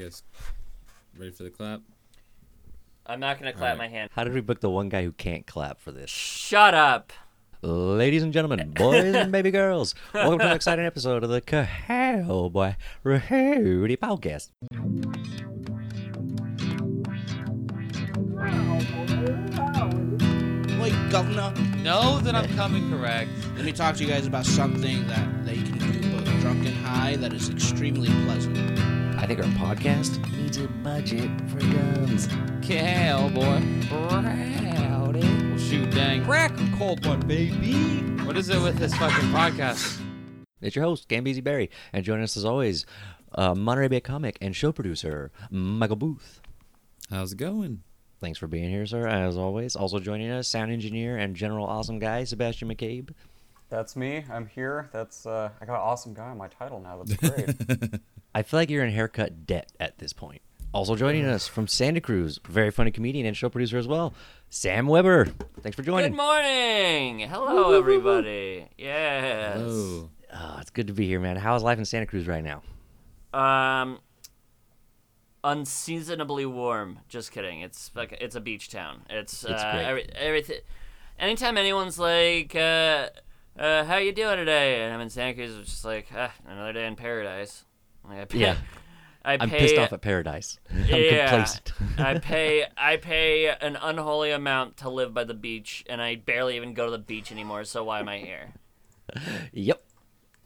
guess. Ready for the clap? I'm not gonna clap Alright. my hand. How did we book the one guy who can't clap for this? Shut up. Ladies and gentlemen, boys and baby girls, welcome to an exciting episode of the Cowboy Rowdy Podcast. Wait, Governor, Know that I'm coming correct. let me talk to you guys about something that they can do both drunk and high that is extremely pleasant. I think our podcast needs a budget for guns. Cowboy. Rowdy. Well, shoot, dang. Crack a cold one, baby. What is it with this fucking podcast? It's your host, Gambeezy Berry, and joining us as always, uh, Monterey Bay comic and show producer, Michael Booth. How's it going? Thanks for being here, sir, as always. Also joining us, sound engineer and general awesome guy, Sebastian McCabe. That's me. I'm here. That's uh, I got an awesome guy on my title now. That's great. I feel like you're in haircut debt at this point. Also joining us from Santa Cruz, very funny comedian and show producer as well, Sam Weber. Thanks for joining. Good morning. Hello, everybody. Yes. Hello. Oh, it's good to be here, man. How's life in Santa Cruz right now? Um, unseasonably warm. Just kidding. It's like it's a beach town. It's, It's uh, great. every, everything. Anytime anyone's like, uh, uh, "How you doing today?" and I'm in Santa Cruz, it's just like, ah, another day in paradise. Like, I pay, Yeah. I I'm pissed off at paradise. I'm yeah, complacent. I pay I pay an unholy amount to live by the beach, and I barely even go to the beach anymore. So why am I here? Yep.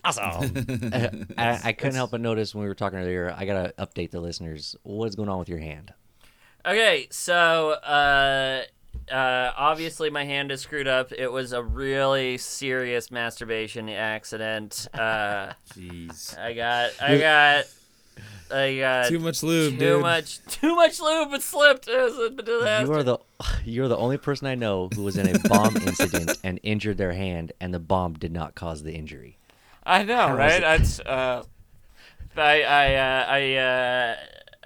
Awesome. Uh, I, I couldn't help but notice when we were talking earlier. I gotta update the listeners. What is going on with your hand? Okay, so uh, uh, obviously my hand is screwed up. It was a really serious masturbation accident. Uh, Jeez. I got I got I got Too much lube, too dude. much too much lube. It slipped. It was a disaster. You are the you're the only person I know who was in a bomb incident and injured their hand, and the bomb did not cause the injury. I know, How is right? That's uh, I I uh, I uh,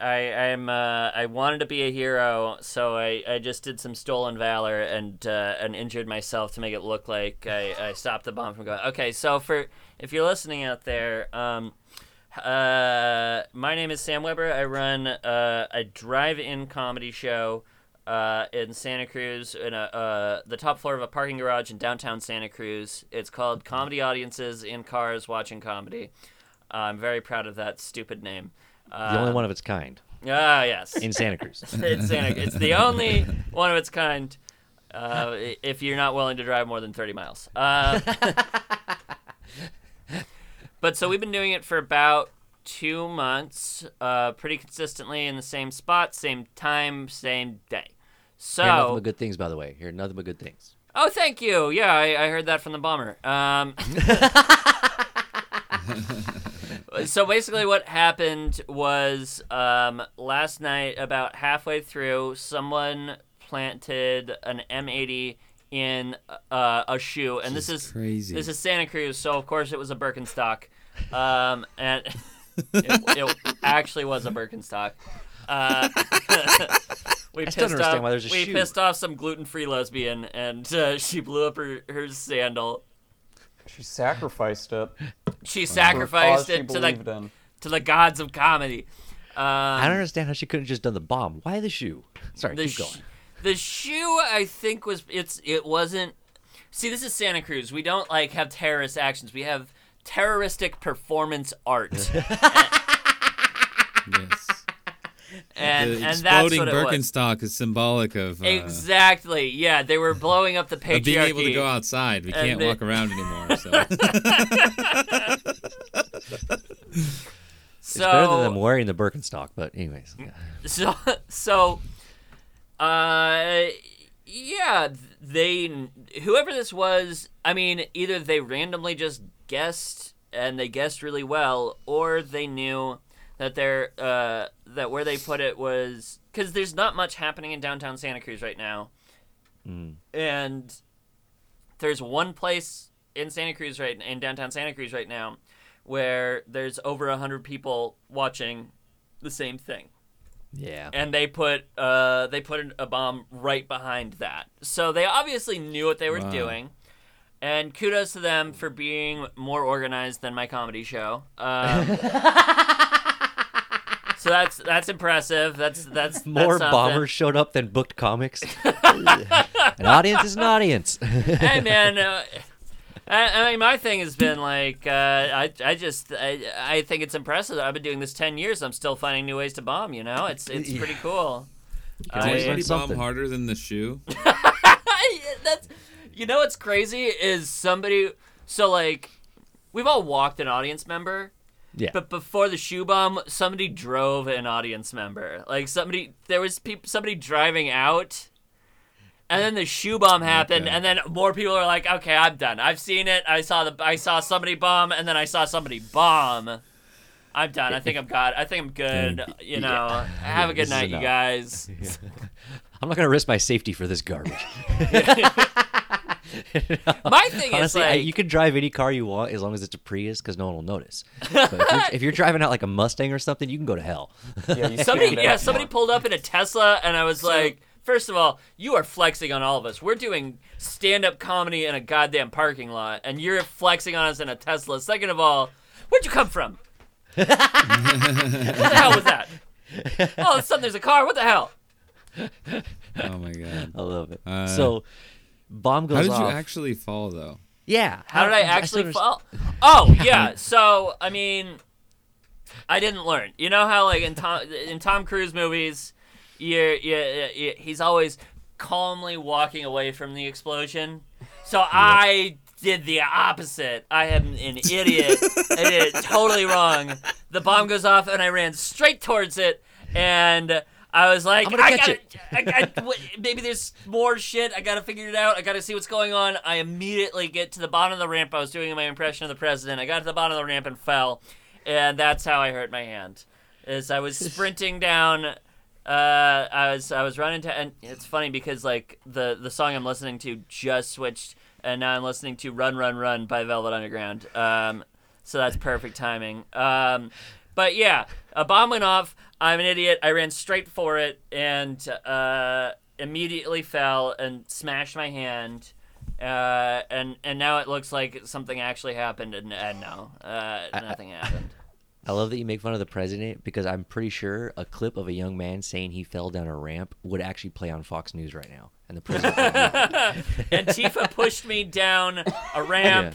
I I'm uh, I wanted to be a hero, so I, I just did some stolen valor and uh, and injured myself to make it look like I, I stopped the bomb from going. Okay, so for if you're listening out there, um, uh, my name is Sam Weber. I run uh, a drive-in comedy show uh, in Santa Cruz, in a, uh, the top floor of a parking garage in downtown Santa Cruz. It's called Comedy Audiences in Cars Watching Comedy. Uh, I'm very proud of that stupid name. Uh, The only one of its kind Ah, yes. in Santa Cruz. it's Santa. It's the only one of its kind. Uh, if you're not willing to drive more than 30 miles. Uh, but so we've been doing it for about two months, uh, pretty consistently in the same spot, same time, same day. So, Hear nothing but good things, by the way. Hear nothing but good things. oh, thank you. Yeah, I, I heard that from the bomber. Um, so basically, what happened was um, last night, about halfway through, someone planted an M80 in uh, a shoe, and this This is is crazy. This is Santa Cruz, so of course it was a Birkenstock, um, and it, it actually was a Birkenstock. Uh, we I pissed understand off. why there's a we shoe. pissed off some gluten-free lesbian, and uh, she blew up her, her sandal. She sacrificed it. She sacrificed cause she it to the in. to the gods of comedy. Um, I don't understand how she couldn't have just done the bomb. Why the shoe? Sorry, the keep sh- going. the shoe I think was it's it wasn't. See, this is Santa Cruz. We don't like have terrorist actions. We have terroristic performance art, Yes. And the and that's exploding what was. Birkenstock is symbolic of, uh, Exactly. Yeah, they were blowing up the of patriarchy. being able to go outside. We can't they- walk around anymore. So. so, It's better than them wearing the Birkenstock, but anyways. yeah. so so uh yeah they whoever this was i mean either they randomly just guessed and they guessed really well or they knew that they're uh that where they put it was because there's not much happening in downtown santa cruz right now and there's one place in santa cruz right in downtown santa cruz right now where there's over a hundred people watching the same thing Yeah. and they put uh they put a bomb right behind that. So they obviously knew what they were Wow. doing. And kudos to them for being more organized than my comedy show. Um, So that's that's impressive. That's that's More that's something. bombers showed up than booked comics. an audience is an audience. hey man, uh, I, I mean my thing has been like uh, I I just I, I think it's impressive. I've been doing this ten years. I'm still finding new ways to bomb. You know, it's it's pretty cool. can Did always anybody bomb harder than the shoe? that's you know what's crazy is somebody so like we've all walked an audience member Yeah. but before the shoe bomb somebody drove an audience member. Like somebody there was people somebody driving out and then the shoe bomb happened Okay. and then more people are like okay i'm done. I've seen it. I saw the i saw somebody bomb and then i saw somebody bomb. I'm done. I think i'm got i think i'm good you know. Have a good night you guys. I'm not gonna risk my safety for this garbage. my thing Honestly, is I, like you can drive any car you want as long as it's a Prius, because no one will notice. But if you're, if you're driving out like a Mustang or something, you can go to hell. Yeah, Somebody, yeah, somebody pulled up in a Tesla, and I was like, first of all, you are flexing on all of us. We're doing stand-up comedy in a goddamn parking lot, and you're flexing on us in a Tesla. Second of all, where'd you come from? what the hell was that? Oh, all of a sudden there's a car. What the hell? Oh my god. I love it. Uh, so, bomb goes off. How did off. you actually fall though? Yeah. How did I actually understand- fall? Oh yeah. So I mean, I didn't learn. You know how like in Tom in Tom Cruise movies, you're, you you he's always calmly walking away from the explosion. So I did the opposite. I am an idiot. I did it totally wrong. The bomb goes off and I ran straight towards it and. I was like, I gotta, I, I, maybe there's more shit. I gotta figure it out. I gotta see what's going on. I immediately get to the bottom of the ramp. I was doing my impression of the president. I got to the bottom of the ramp and fell, and that's how I hurt my hand. Is I was sprinting down. Uh, I was I was running to, and it's funny because like the the song I'm listening to just switched, and now I'm listening to "Run Run Run" by Velvet Underground. Um, so that's perfect timing. Um, but yeah, a bomb went off. I'm an idiot. I ran straight for it and uh, immediately fell and smashed my hand. Uh, and and now it looks like something actually happened, and, and no, uh, nothing happened. I love that you make fun of the president because I'm pretty sure a clip of a young man saying he fell down a ramp would actually play on Fox News right now, and the president. would know. Antifa pushed me down a ramp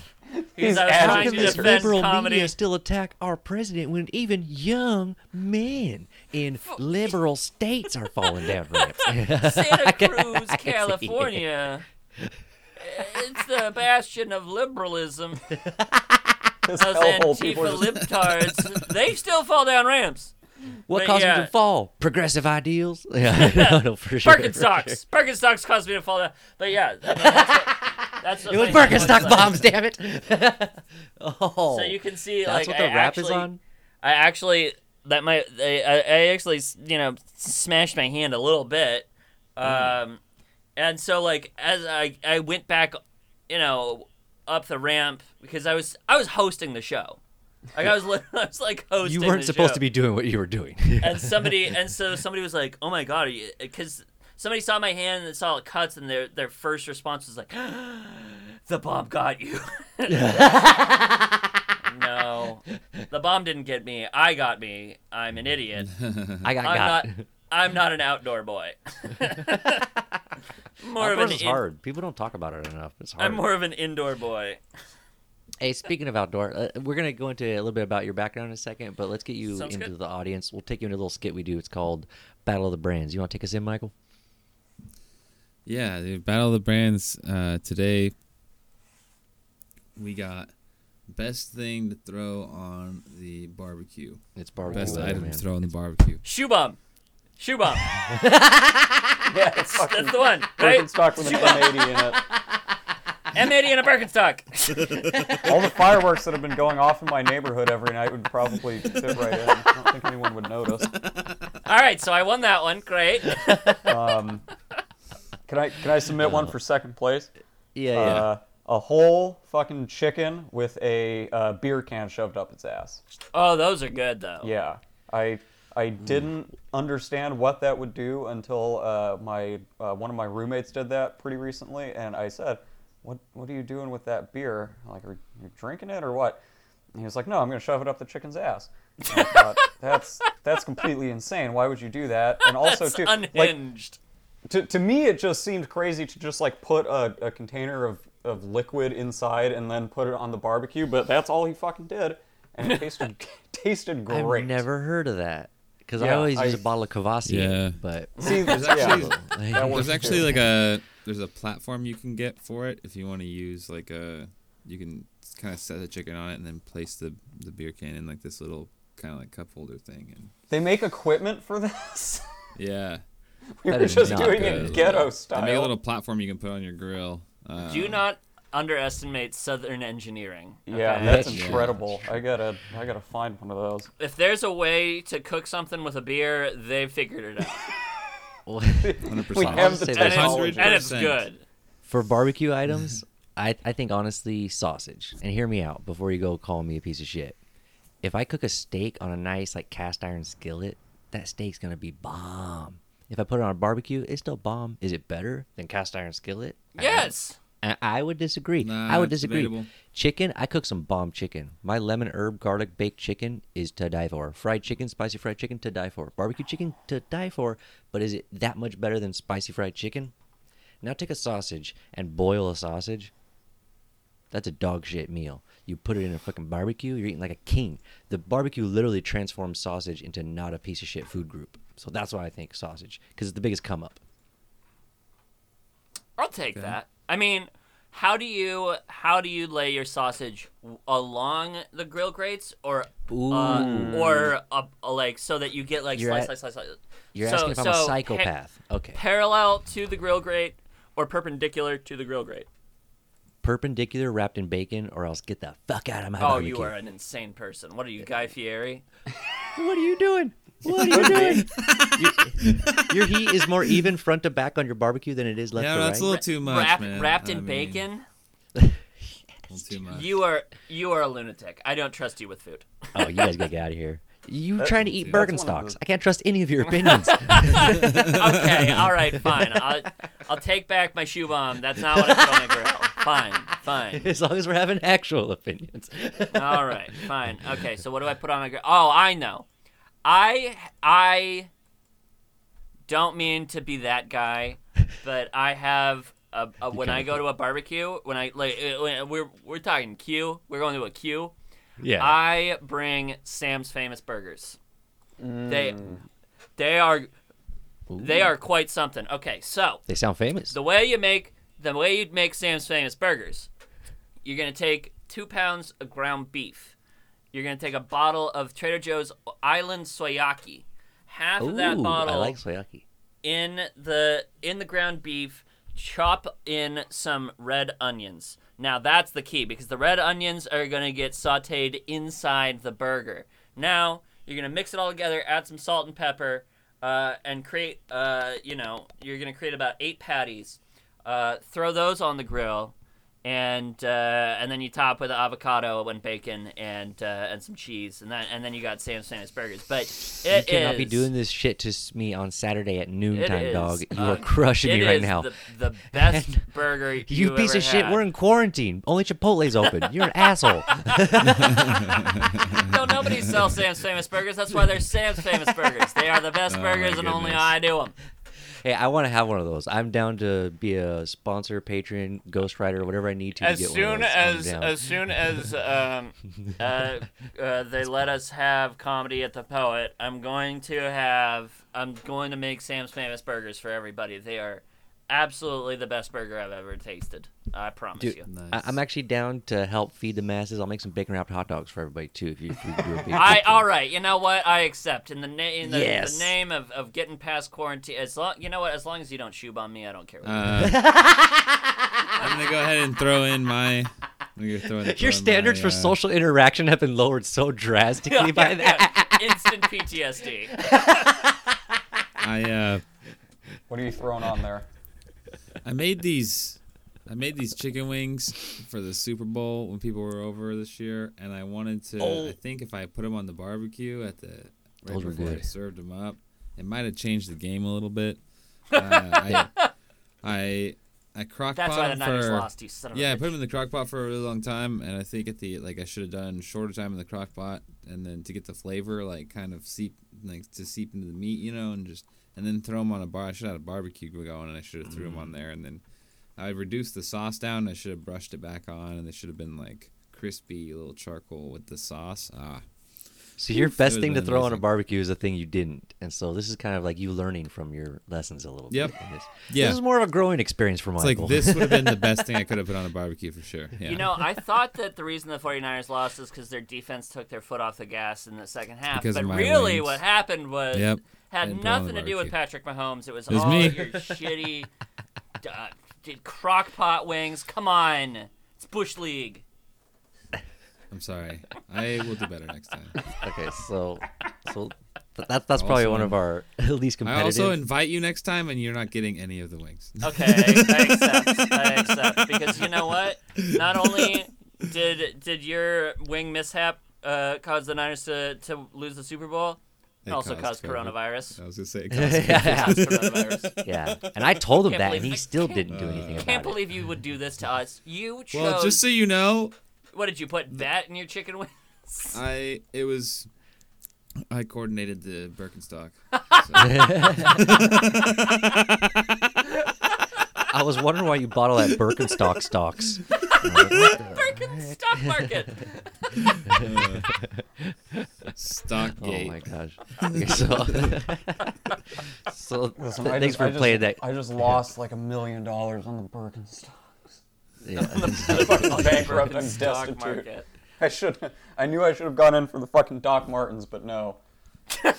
because I was How How trying to this defend liberal comedy. media still attack our president when even young men in liberal states are falling down ramps? Santa Cruz, I can see it. California. It's the bastion of liberalism. This Those Antifa are libtards, they still fall down ramps. What But caused yeah. him to fall? Progressive ideals? Yeah, no, no, for sure. Birkenstocks. Birkenstocks caused me to fall down. But yeah, I mean, that's that's It was Birkenstock bombs, damn it! oh, So you can see, that's like, what the I rap is on. I actually that my I, I I actually you know smashed my hand a little bit, um, and so like as I I went back, you know, up the ramp because I was I was hosting the show, like I was I was like hosting. You weren't the supposed show. to be doing what you were doing. and somebody and so somebody was like, "Oh my god," because uh, somebody saw my hand and saw it cuts, and their their first response was like, "The bomb got you." no, the bomb didn't get me. I got me. I'm an idiot. I got I'm got. not. I'm not an outdoor boy. more of an. Outdoors is in- hard. People don't talk about it enough. It's hard. I'm more of an indoor boy. Hey, speaking of outdoor, uh, we're gonna go into a little bit about your background in a second, but let's get you Sounds into good. the audience. We'll take you into a little skit we do. It's called Battle of the Brands. You want to take us in, Michael? Yeah, the Battle of the Brands uh, today. We got best thing to throw on the barbecue. It's barbecue. Best weather, item man. to throw on the barbecue. Shoe bomb. Shoe bomb. Yeah, it's fucking That's the one, right? Birkenstock with an M80 in it. M80 and a Birkenstock. All the fireworks that have been going off in my neighborhood every night would probably fit right in. I don't think anyone would notice. All right, so I won that one. Great. Um, can I can I submit one for second place? Yeah, yeah. Uh, a whole fucking chicken with a uh, beer can shoved up its ass. Oh, those are good though. Yeah, I I didn't understand what that would do until uh, my uh, one of my roommates did that pretty recently, and I said, "What what are you doing with that beer? Like, are you drinking it or what?" And he was like, "No, I'm gonna shove it up the chicken's ass." And I thought, that's that's completely insane. Why would you do that? And also, That's too, like unhinged. to, to me, it just seemed crazy to just like put a, a container of, of liquid inside and then put it on the barbecue. But that's all he fucking did, and it tasted tasted great. I've never heard of that because I Yeah, always use a bottle of Kvassi. Yeah. But See, There's actually- that works There's actually like a there's a platform you can get for it if you want to use like a you can kind of set the chicken on it and then place the the beer can in like this little kind of like cup holder thing and They make equipment for this. yeah. we That were is just not doing good. it They ghetto make a little platform you can put on your grill. Uh, Do not underestimate Southern engineering. Yeah, okay? that's Yeah. incredible. I gotta, I gotta find one of those. if there's a way to cook something with a beer, they've figured it out, well, 100%. We have the say and that's it's, technology. and it's good. for barbecue items, I, I think honestly sausage. And hear me out before you go call me a piece of shit. If I cook a steak on a nice like cast iron skillet, that steak's gonna be bomb. If I put it on a barbecue, it's still bomb. Is it better than cast iron skillet? Yes. I, I would disagree. Nah, I would disagree. debatable. Chicken, I cook some bomb chicken. My lemon herb garlic baked chicken is to die for. Fried chicken, spicy fried chicken to die for. Barbecue chicken to die for. But is it that much better than spicy fried chicken? Now take a sausage and boil a sausage. That's a dog shit meal. You put it in a fucking barbecue, you're eating like a king. The barbecue literally transforms sausage into not a piece of shit food group. So that's why I think sausage, because it's the biggest come up. I'll take that. I mean, how do you how do you lay your sausage along the grill grates or uh, or uh, like so that you get like You're slice, at- slice, slice, slice. You're So- asking if I'm so, a pa- psychopath. okay. parallel to the grill grate or perpendicular to the grill grate. perpendicular wrapped in bacon or else get the fuck out of my Oh, barbecue. you are an insane person. What are you, Guy Fieri? What are you doing? What are you doing? You- your heat is more even front to back on your barbecue than it is left yeah, to right. Yeah, that's a little too much, Wrapped, man. wrapped I in mean, bacon. a little too much. You are you are a lunatic. I don't trust you with food. Oh, you guys gotta get out of here. You That- trying to eat that's one Birkenstocks? I can't trust any of your opinions. okay, all right, fine. I'll, I'll take back my shoe bomb. That's not what I put on my grill. Fine, fine. as long as we're having actual opinions. All right, fine. Okay, so what do I put on my grill? Oh, I know. I I don't mean to be that guy, but I have a, a when I go to a barbecue, when I like uh, when we're we're talking Q, we're going to a Q. yeah. I bring Sam's famous burgers. They Mm. they are Ooh. they are quite something. Okay, so They sound famous. the way you make the way you make Sam's famous burgers, you're gonna take two pounds of ground beef. You're gonna take a bottle of Trader Joe's Island Soyaki. Half of that Ooh, bottle I like soyaki. in the in the ground beef. Chop in some red onions. Now that's the key because the red onions are gonna get sautéed inside the burger. Now you're gonna mix it all together, add some salt and pepper, uh, and create. Uh, you know, you're gonna create about eight patties. Uh, throw those on the grill, and uh, and then you top with avocado and bacon and uh, and some cheese, and then and then you got Sam's famous burgers. But You it cannot be doing this shit to me on Saturday at noontime, is, dog. You uh, are crushing me right is now. The, the best burger you you piece ever of shit. We're in quarantine. Only Chipotle's open. You're an asshole. No, nobody sells Sam's Famous Burgers. That's why they're Sam's Famous Burgers. They are the best Oh, burgers, and only. I do them. Hey, I want to have one of those. I'm down to be a sponsor, patron, ghostwriter, whatever I need to. As to get soon one of those. I'm as as soon as um, uh, uh, they let us have comedy at the Poet, I'm going to have I'm going to make Sam's Famous Burgers for everybody. They are absolutely the best burger I've ever tasted. I promise Dude, you. Nice. I, I'm actually down to help feed the masses. I'll make some bacon wrapped hot dogs for everybody too. If you, if you do a big. I all right. You know what? I accept in the na- in the, Yes. the name of, of getting past quarantine. As long you know what, as long as you don't shoe bomb me, I don't care. What you Uh, I'm gonna go ahead and throw in my. I'm gonna throw in, throw Your in standards my, for uh, social interaction have been lowered so drastically by Yeah, that. yeah. Instant PTSD. I uh, What are you throwing on there? I made these. I made these chicken wings for the Super Bowl when people were over this year, and I wanted to. Oh. I think if I put them on the barbecue at the right Those were before I good. served them up, it might have changed the game a little bit. Uh, I, I I crock That's pot why the Niners for lost. You son of a yeah. I put them in the crock pot for a really long time, and I think at the like I should have done shorter time in the crock pot, and then to get the flavor like kind of seep like to seep into the meat, you know, and just and then throw them on a bar. I should have had a barbecue going, and I should have threw them on there, and then I reduced the sauce down. I should have brushed it back on, and they should have been like crispy little charcoal with the sauce. Ah, So your Oof, best thing to would've been throw on a barbecue is a thing you didn't, and so this is kind of like you learning from your lessons a little Yep. bit. This. Yeah. this is more of a growing experience for it's Michael. like this would have been the best thing I could have put on a barbecue for sure. Yeah. You know, I thought that the reason the 49ers lost is because their defense took their foot off the gas in the second half. Because but really, wings. what happened was Yep. Had And nothing to do with. Patrick Mahomes. It was, It was all me. your shitty uh, did crock pot wings. Come on, it's Bush League. I'm sorry. I will do better next time. okay, so so th- that's that's probably Also one of our least competitive. I competitive. also invite you next time, and you're not getting any of the wings. Okay, I accept. I accept because you know what? Not only did did your wing mishap uh, cause the Niners to, to lose the Super Bowl, it It also caused caused coronavirus. I was gonna say. It It yeah, caused coronavirus. yeah, and I told him Can't that, and he I still didn't do anything about Can't it. believe you would do this to us. You chose. well, just so you know, what did you put that in your chicken wings? I it was. I coordinated the Birkenstock. I was wondering why you bought all that Birkenstock stocks. Stock market. Stockgate. Oh my gosh. Okay, so, so Listen, th- I thanks just, for I just, playing that. I just lost like a million dollars on the Birkenstock. Yeah. Fucking bankrupt and Stock destitute. market. I should. I knew I should have gone in for the fucking Doc Martens, but no. yeah,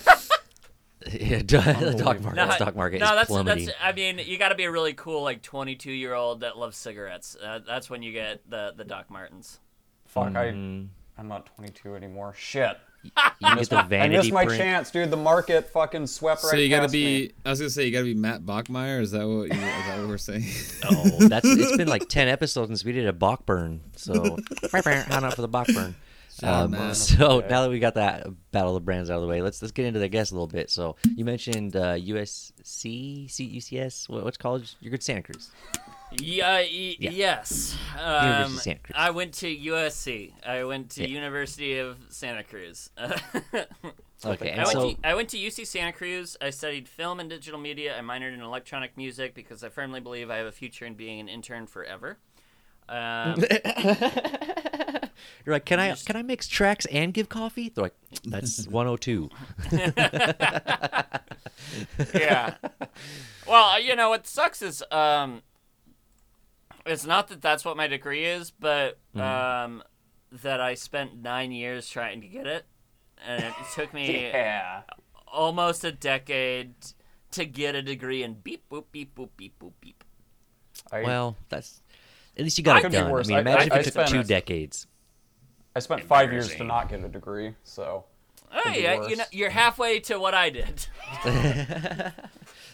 the stock market, No, stock market no, is that's plummeting. that's. I mean, you got to be a really cool like 22 year old that loves cigarettes. Uh, that's when you get the the Doc Martens. Fuck. I. I'm not 22 anymore. Shit. You can get the I missed my print. chance, dude. The market fucking swept right So you gotta past be. me. I was gonna say you gotta be Matt Bachmeyer. Is that what? You, is that what we're saying? Oh, that's it's been like ten episodes since we did a Bachburn. So how not for the Bachburn. out, Um, man. so Okay. now that we got that battle of brands out of the way, let's let's get into the guests a little bit. So you mentioned uh, USC, C, UCS. What, what's college? You're good Santa Cruz. Yeah, y- Yeah. yes. University Um, of Santa Cruz. I went to USC. I went to Yeah. University of Santa Cruz. Okay, I and went, so to, I went to UC Santa Cruz. I studied film and digital media. I minored in electronic music because I firmly believe I have a future in being an intern forever. Um, you're like, can I can I mix tracks and give coffee? They're like, that's 102. yeah. Well, you know what sucks is um, it's not that that's what my degree is, but um, that I spent nine years trying to get it, and it took me Yeah. almost a decade to get a degree in beep boop beep boop beep boop beep. I, Well, that's at least you got it Could be done. I worse. mean, imagine I- if it took I two spent- decades. I spent five years to not get a degree, so. Oh Could yeah, you know you're halfway to what I did.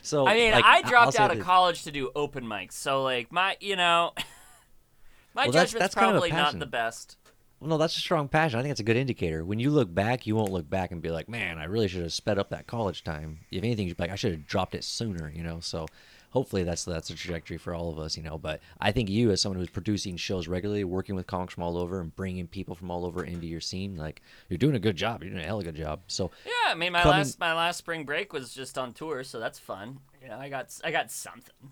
So I mean, like, I dropped out of this. college to do open mics, so like my, you know, my Well, that's- judgment's that's kind of probably not the best. Well, no, that's a strong passion. I think it's a good indicator. When you look back, you won't look back and be like, "Man, I really should have sped up that college time." If anything, you'd be like, "I should have dropped it sooner," you know. So, hopefully, that's that's a trajectory for all of us, you know. But I think you, as someone who's producing shows regularly, working with comics from all over, and bringing people from all over into your scene, like you're doing a good job. You're doing a hell of a good job. So, Yeah, I mean, my Coming- last my last spring break was just on tour, so that's fun. You know, I got I got something.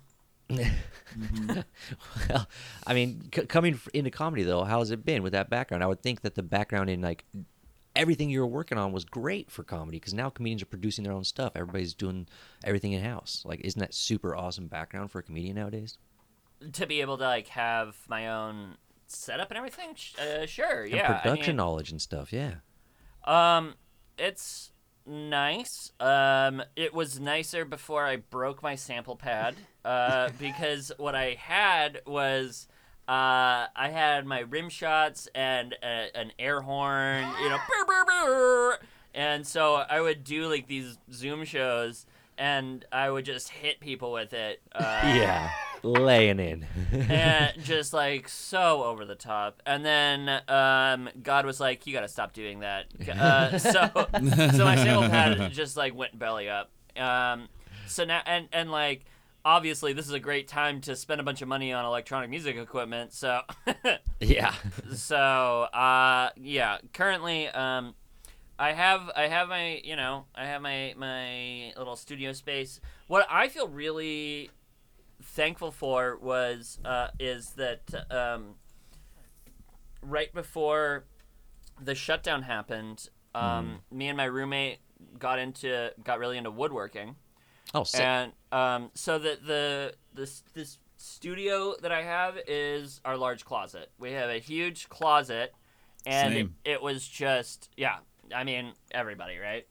well, I mean, c- coming into comedy though, how has it been with that background? I would think that the background in like everything you were working on was great for comedy because now comedians are producing their own stuff. Everybody's doing everything in house. Like, isn't that super awesome background for a comedian nowadays? To be able to like have my own setup and everything, uh, sure, And yeah. I production mean, knowledge and stuff. Yeah. Um, it's nice. Um, it was nicer before I broke my sample pad. Uh, because what I had was. Uh, I had my rim shots and a, an air horn, you know, brr, brr, brr. and so I would do like these Zoom shows, and I would just hit people with it. Uh, Yeah. Laying in. and just like so over the top. And then um, God was like, "You got to stop doing that." Uh, so, so my single pad just like went belly up. Um, so now and and like obviously this is a great time to spend a bunch of money on electronic music equipment. So, Yeah. so uh, yeah, currently um, I have I have my you know I have my my little studio space. What I feel really thankful for was uh, is that um, right before the shutdown happened, um, me and my roommate got into got really into woodworking. Oh, sick. And um, so the the this this studio that I have is our large closet. We have a huge closet, and it, it was just yeah. I mean everybody, right?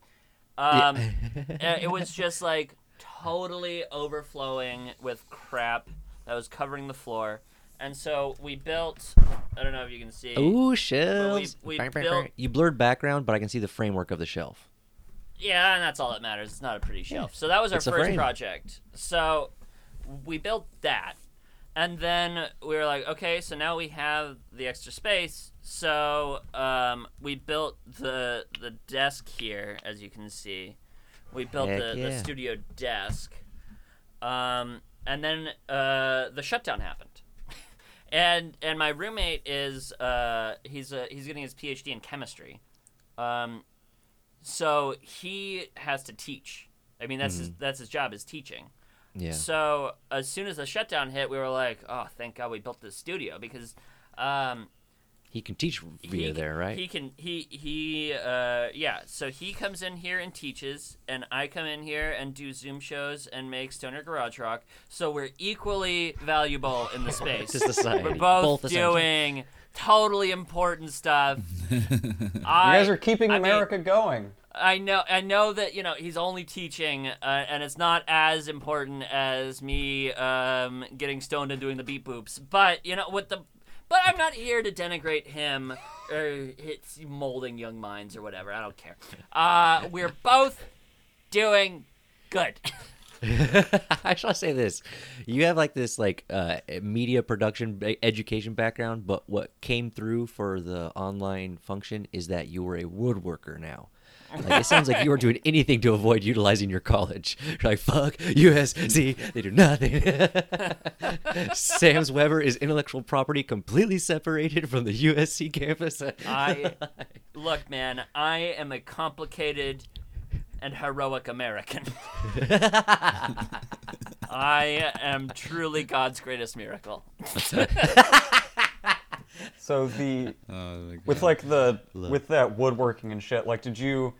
Um, uh, it was just like totally overflowing with crap that was covering the floor, and so we built. I don't know if you can see. Ooh, shelves. we bang, built-. You blurred background, but I can see the framework of the shelf. Yeah, and that's all that matters. It's not a pretty shelf. So that was our It's a first frame. project. So we built that. And then we were like, okay, so now we have the extra space. So um, we built the the desk here, as you can see. We built Heck the, the yeah. studio desk. Um, and then uh, the shutdown happened. and and my roommate is uh, he's uh, he's getting his PhD in chemistry. Um, so he has to teach. I mean, that's his that's his job is teaching. Yeah. So as soon as the shutdown hit, we were like, "Oh, thank God we built this studio because um, He can teach via he, there, right? He can he he uh yeah. So he comes in here and teaches, and I come in here and do Zoom shows and make Stoner Garage Rock. So we're equally valuable in the space. We're both, Both doing totally important stuff. You guys are keeping I mean- America going. I know, I know that you know he's only teaching, uh, and it's not as important as me um, getting stoned and doing the beat boops. But you know, with the, but I'm not here to denigrate him or it's molding young minds or whatever. I don't care. Uh, we're both doing good. I shall say this: you have like this like uh, media production education background, but what came through for the online function is that you were a woodworker now. Like, it sounds like you were doing anything to avoid utilizing your college. You're like fuck USC, they do nothing. Sam's Weber is intellectual property completely separated from the USC campus. I look, man. I am a complicated and heroic American. I am truly God's greatest miracle. So the Oh, with like the Love. with that woodworking and shit like did you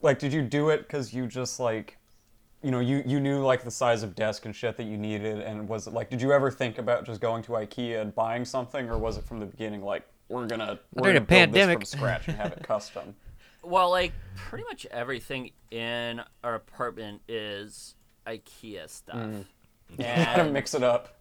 like did you do it because you just like you know you you knew like the size of desk and shit that you needed and was it like did you ever think about just going to ikea and buying something or was it from the beginning like we're gonna we're During gonna a build pandemic. this from scratch and have it custom Well, like pretty much everything in our apartment is IKEA stuff. gotta mix it up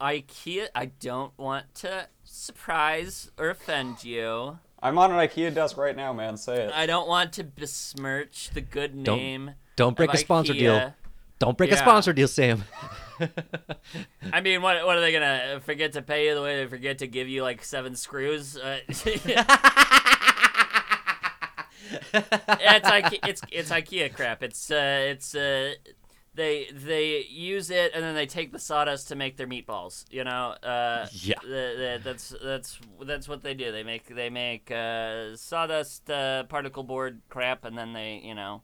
IKEA, I don't want to surprise or offend you. i'm on an ikea desk right now man say it I don't want to besmirch the good name. Don't- name. don't break of a sponsor IKEA. deal. Don't break a sponsor deal, Sam. I mean, what what are they gonna forget to pay you the way they forget to give you like seven screws? Uh, it's like it's it's IKEA crap. It's uh it's uh they they use it and then they take the sawdust to make their meatballs. You know, uh, Yeah. the, the, that's that's that's what they do. They make they make uh, sawdust uh, particle board crap and then they you know,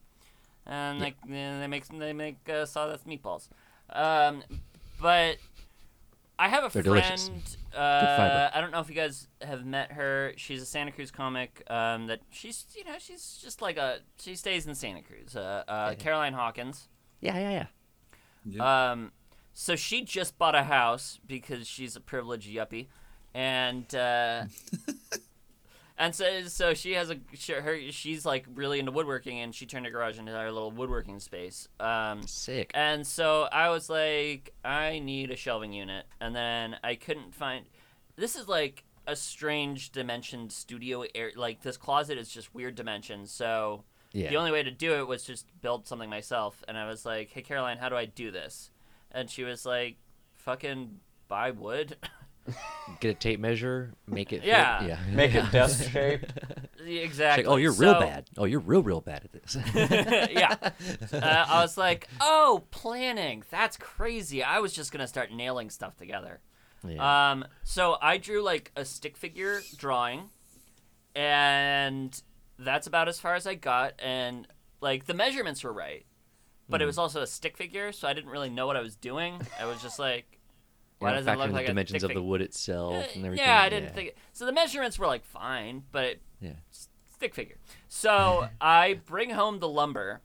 and they they make they make uh, sawdust meatballs. Um, but I have a They're friend. delicious. Uh, fiber. I don't know if you guys have met her. She's a Santa Cruz comic. Um, that she's you know she's just like a she stays in Santa Cruz. Uh, uh, Caroline Hawkins. Yeah, yeah, yeah. Yep. Um, so she just bought a house because she's a privileged yuppie, and uh, and so so she has a she, her she's like really into woodworking, and she turned her garage into our little woodworking space. Um, Sick. and so I was like, I need a shelving unit, and then I couldn't find. This is like a strange dimensioned studio area. Like this closet is just weird dimensions. So Yeah. the only way to do it was just build something myself. And I was like, Hey Caroline, how do I do this? And she was like, Fucking buy wood. Get a tape measure, make it. fit. Yeah. Yeah. make it desk shape It's exactly. like, oh, you're real bad. Oh, you're real, real bad at this. yeah. Uh, I was like, oh, planning. That's crazy. I was just gonna start nailing stuff together. yeah. Um, so I drew like a stick figure drawing, and that's about as far as I got. And like the measurements were right, but it Hmm. was also a stick figure, so I didn't really know what I was doing. I was just like, why does it look like the dimensions of the wood itself and everything. Yeah, I didn't think. So the measurements were like fine, but it, Yeah. stick figure. So I bring home the lumber,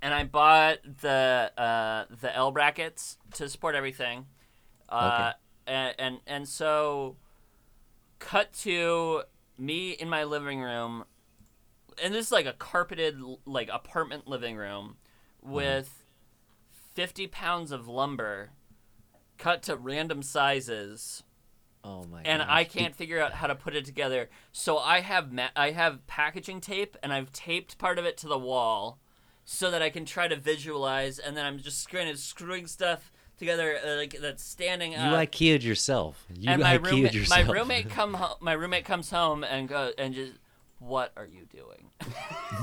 and I bought the uh, the L brackets to support everything. Uh, and, and and so, cut to me in my living room, and this is like a carpeted like apartment living room, with fifty pounds of lumber, cut to random sizes Oh my. and gosh. I can't figure out how to put it together. So I have ma- I have packaging tape, and I've taped part of it to the wall, so that I can try to visualize. And then I'm just kind of screwing stuff together, uh, like that's standing You up. IKEA'd yourself. You and my IKEA'd roommate, yourself. my roommate come ho- my roommate comes home and go and just, what are you doing?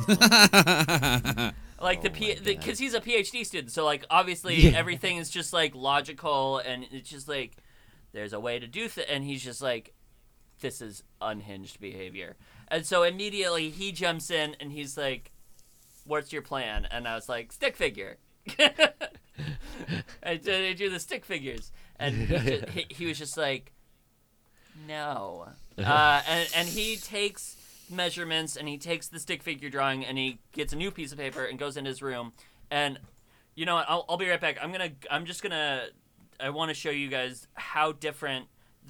like the Oh P because he's a PhD student, so like obviously Yeah. everything is just like logical and it's just like there's a way to do th- and he's just like this is unhinged behavior. And so immediately he jumps in and he's like what's your plan? And I was like stick figure. I, did, I drew the stick figures and he, ju- he, he was just like no. Uh, and, and he takes measurements and he takes the stick figure drawing and he gets a new piece of paper and goes in his room. And you know what? I'll, I'll be right back. I'm gonna. I'm just gonna. I want to show you guys how different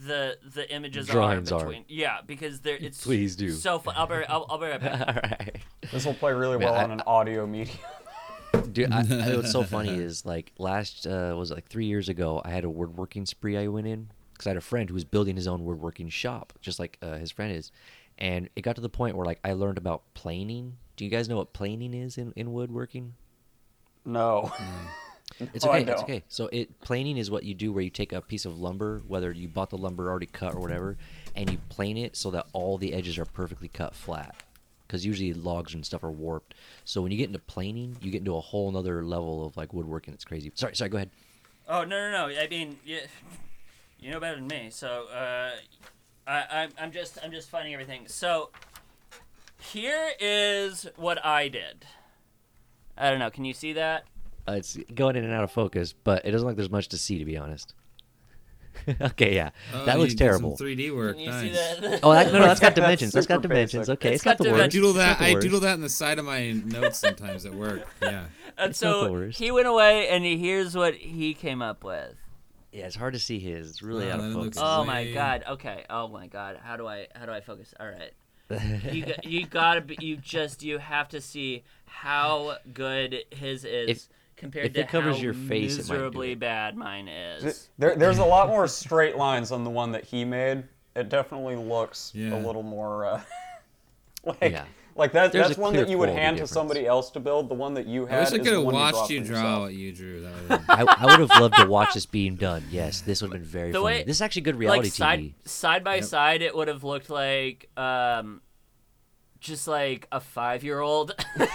the the images Drawings are are. Yeah, because they're. It's Please do. So fun. I'll be. I'll, I'll be right back. All right. This will play really Man, well I- on an audio medium. Dude, I, I, what's so funny is like last uh, was like three years ago. I had a woodworking spree I went in because I had a friend who was building his own woodworking shop, just like uh, his friend is, and it got to the point where like I learned about planing. Do you guys know what planing is in, in woodworking? No. It's Oh, okay. It's okay. So it planing is what you do where you take a piece of lumber, whether you bought the lumber already cut or whatever, and you plane it so that all the edges are perfectly cut flat. Because usually logs and stuff are warped. So when you get into planing, you get into a whole nother level of like woodworking. It's crazy. Sorry, sorry. Go ahead. Oh no no no! I mean, you, you know better than me. So uh, I I'm, I'm just I'm just finding everything. So here is what I did. I don't know. Can you see that? Uh, it's going in and out of focus, but it doesn't look like there's much to see, to be honest. okay, yeah, Oh, that you looks did some terrible. 3D work. Can you nice. see that? Oh, that, no, no, that's got That's dimensions. That's got dimensions. basic. Okay, It's it's, not got the dimen- I doodle that. the I doodle that in the side of my notes sometimes at work. Yeah. and It's not the so worst. he went away, and he, here's what he came up with. Yeah, it's hard to see his. It's really Oh, out of focus. Oh my god. Okay. Oh my god. How do I how do I focus? All right. You got, you gotta be, you just you have to see how good his is If- compared if to it covers how your face, it might miserably it. bad mine is. There, there's a lot more straight lines on the one that he made. It definitely looks Yeah. a little more uh, like Yeah. Like that. There's That's one that you would hand difference. to somebody else to build. The one that you had. I wish I could have one you watched you draw what you drew. That been- I, I would have loved to watch this being done. Yes, this would have been very The funny. way- this is actually good reality like side TV. side by Yep. side, it would have looked like um, just like a five year old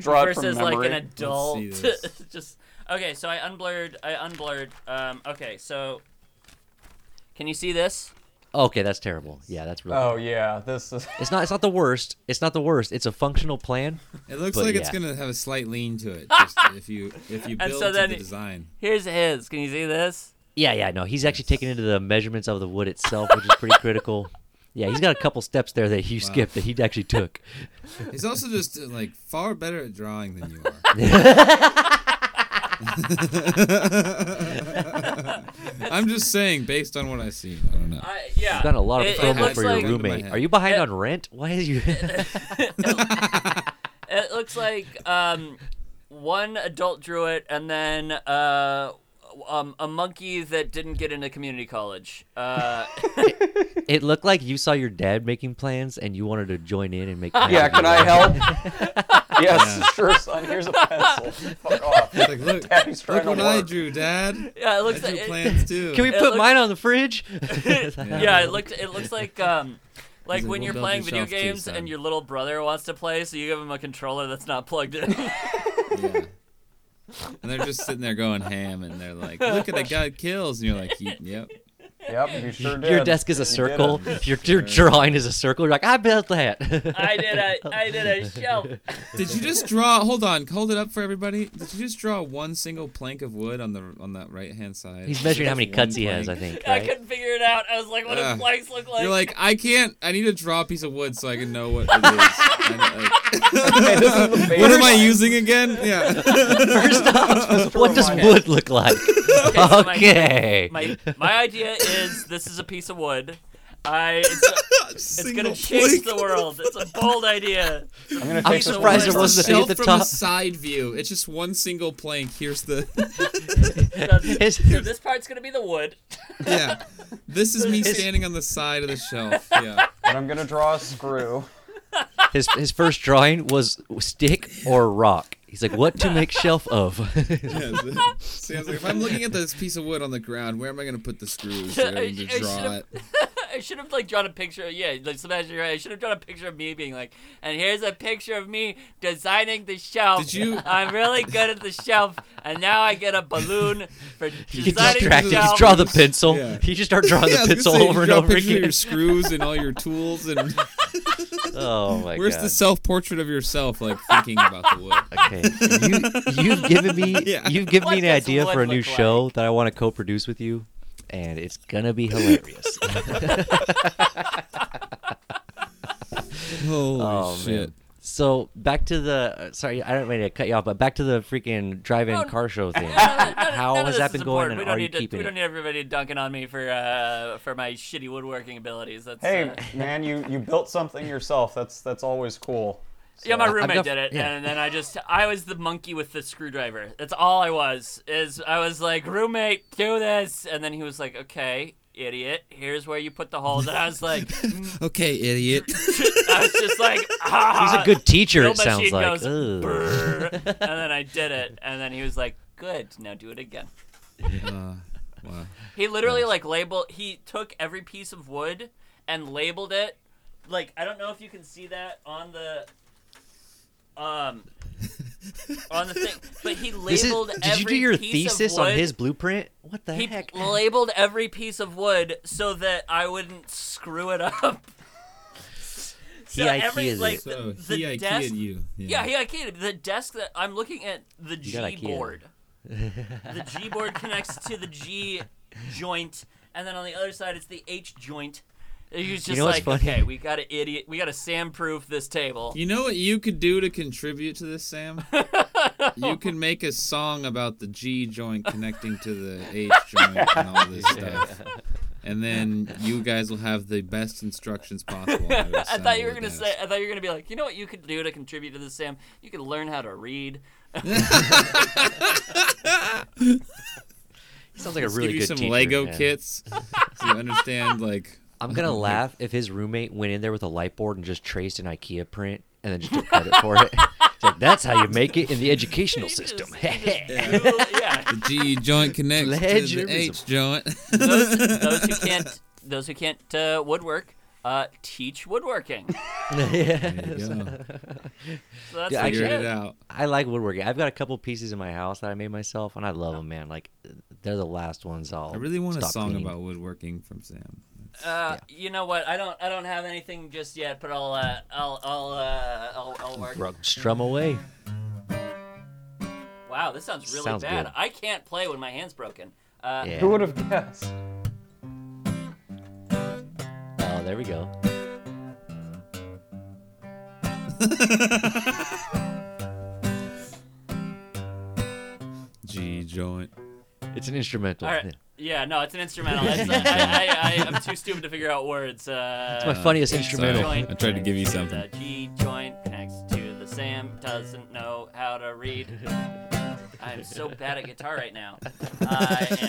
Draw from versus like an adult. see this. just okay. So I unblurred. I unblurred. Um, okay, so can you see this? Okay, that's terrible. Yeah, that's really. Oh yeah, this is. It's not. It's not the worst. It's not the worst. It's a functional plan. It looks But like it's gonna have a slight lean to it, just if you if you build so to then the design. Here's his. Can you see this? Yeah, yeah. No, he's actually taken into the measurements of the wood itself, which is pretty critical. Yeah, he's got a couple steps there that you Wow. skipped that he actually took. He's also just uh, like far better at drawing than you are. I'm just saying, based on what I've seen. I don't know. I, yeah. You've got a lot of it, it trouble looks for your like, Gun roommate. Are you behind It- on rent? Why is you? It looks like um, one adult drew it, and then uh, um, a monkey that didn't get into community college. Uh, it looked like you saw your dad making plans and you wanted to join in and make. plans Yeah, with can I dad. help? yes, Yeah. sure, son. Here's a pencil. Fuck off. It's like, look, Daddy's trying look to what I work. drew, Dad. yeah, it I looks drew like. it- plans too. Can we put looks- mine on the fridge? yeah, it looked. It looks like um, Like like, when you're playing video shelf too, games and your little brother wants to play, so you give him a controller that's not plugged in. Yeah. And they're just sitting there going ham, and they're like, "Look at I got kills," and you're like, "Yep." Yep, you sure did. Your desk is a circle. Your, your drawing is a circle. You're like, I built that. I did a I did a shelf. Did you just draw? Hold on, hold it up for everybody. Did you just draw one single plank of wood on the on that right hand side? He's measuring how many one cuts he has. I think. I couldn't figure it out. I was like, what do Ugh. planks look like? You're like, I can't. I need to draw a piece of wood so I can know what it is. I, Hey, this is the like, what am I using again? Yeah. First off, what does wood look like? so my- okay. my my idea is this is a piece of wood. I it's, it's gonna change the world. It's a bold idea. I'm gonna I'm take surprised it wasn't a thing at shelf the from top. the side view. It's just one single plank. Here's the So, so this part's gonna be the wood. yeah. This is me standing on the side of the shelf. Yeah. And I'm gonna draw a screw. His his first drawing was stick or rock. He's like, what to make shelf of? yeah so, so I was like, if I'm looking at this piece of wood on the ground, where am I gonna put the screws so I I- I draw should've- it? I should have like drawn a picture. Yeah, like Sebastian, you're right. I should have drawn a picture of me being like, and here's a picture of me designing the shelf. Did you- I'm really good at the shelf, and now I get a balloon for You designing distracted. the You shelf. just draw the pencil. Yeah. You just start drawing Yeah, the pencil say, over and over pictures again. your screws and all your tools and Oh my god. where's god. the self portrait of yourself like thinking about the wood? Okay, you, you've given me Yeah. you've given What me an idea for a new look show that I want to co-produce with you, and it's gonna be hilarious. Holy oh shit. man. So back to the uh, sorry, I don't mean to cut you off, but back to the freaking drive-in No, car show thing. None of- How has that been going, important. and we don't are you to, keeping We it? don't need everybody dunking on me for uh, for my shitty woodworking abilities. That's Hey, uh, man, you you built something yourself. That's that's always cool. Yeah, my roommate got- did it, yeah. and then I just I was the monkey with the screwdriver. That's all I was. Is I was like, roommate, do this, and then he was like, okay, idiot, here's where you put the holes, and I was like, Okay, idiot. I was just like, ah. He's a good teacher. It sounds like. goes, and then I did it, and then he was like, good, now do it again. Uh, wow. He literally like labeled. He took every piece of wood and labeled it. Like I don't know if you can see that on the um on the thing, but he This is, labeled. did you do your thesis on his blueprint? What the He heck? labeled every piece of wood so that I wouldn't screw it up. He so every Ikea'd like it. So the, he the IKEA'd desk. you. Yeah, he IKEA'd the desk that I'm looking at. The G board. the G board connects to the G joint, and then on the other side it's the H joint. He was just know what's like, funny? okay, we got to idiot, we got to Sam-proof this table. You know what you could do to contribute to this, Sam? you could make a song about the G joint connecting to the H joint and all this stuff. And then you guys will have the best instructions possible. on how to I thought you were gonna a say. I thought you were gonna be like, you know what you could do to contribute to this, Sam? You could learn how to read. He sounds like a Let's really give you good some teacher, Lego man. kits so you understand like I'm gonna laugh if his roommate went in there with a light board and just traced an IKEA print and then just took credit for it. It's like that's how you make it in the educational just- system. Google- yeah. the G joint connects to the H joint. Those, those who can't, those who can't uh, woodwork, uh, teach woodworking. There you go. So that's Yeah, like it. it out. I like woodworking. I've got a couple pieces in my house that I made myself, and I love them, man. Like they're the last ones I'll. I really want a stop song cleaning. about woodworking from Sam. Uh, you know what? I don't. I don't have anything just yet, but I'll. Uh, I'll. I'll. Uh, I'll, I'll work. Ru- Strum away. Wow, this sounds really Sounds bad. good. I can't play when my hand's broken. Uh, Yeah. Who would have guessed? Oh, there we go. G joint. It's an instrumental. All right. Yeah. Yeah, no, it's an instrumental. It's, uh, I, I, I, I'm too stupid to figure out words. Uh, It's my funniest sorry. instrumental. joint I tried to give you something. The G joint connects to the Sam. Doesn't know how to read. I'm so bad at guitar right now.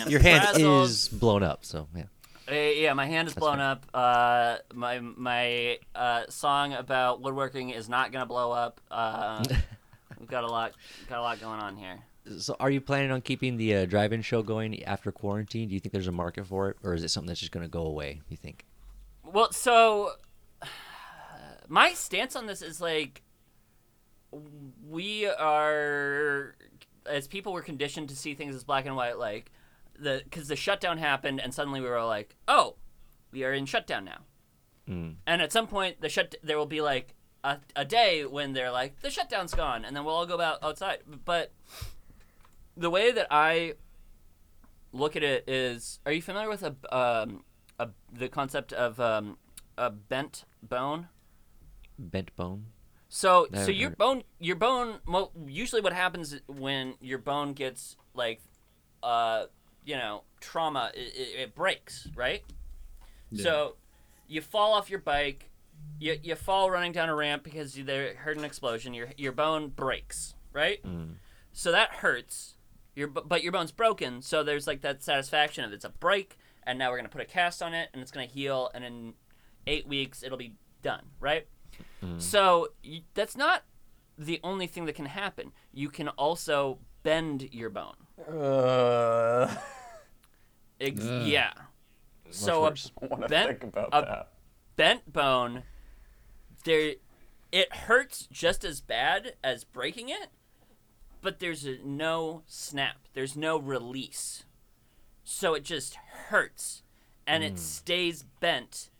Your hand frazzled. is blown up, so yeah. Uh, yeah, my hand is blown up. Uh, my my uh, song about woodworking is not gonna blow up. Uh, we've got a lot got a lot going on here. So, are you planning on keeping the uh, drive-in show going after quarantine? Do you think there's a market for it, or is it something that's just going to go away? You think? Well, so my stance on this is like we are as people were conditioned to see things as black and white like the because the shutdown happened and suddenly we were like oh we are in shutdown now Mm. and at some point the shut there will be like a, a day when they're like the shutdown's gone and then we'll all go out outside but the way that i look at it is are you familiar with a um a, the concept of um, a bent bone Bent bone. so Never so your bone your bone mo- usually what happens when your bone gets like uh you know trauma it, it, it breaks right Yeah. so you fall off your bike you, you fall running down a ramp because you there heard an explosion your your bone breaks right Mm. so that hurts your but your bone's broken so there's like that satisfaction of it's a break and now we're gonna put a cast on it and it's gonna heal and in eight weeks it'll be done right so y that's not the only thing that can happen you can also bend your bone Uh, Ex- Ugh. yeah so a worse. I Bent- think about a- that. bent bone there it hurts just as bad as breaking it but there's a, no snap there's no release so it just hurts and it hmm. stays bent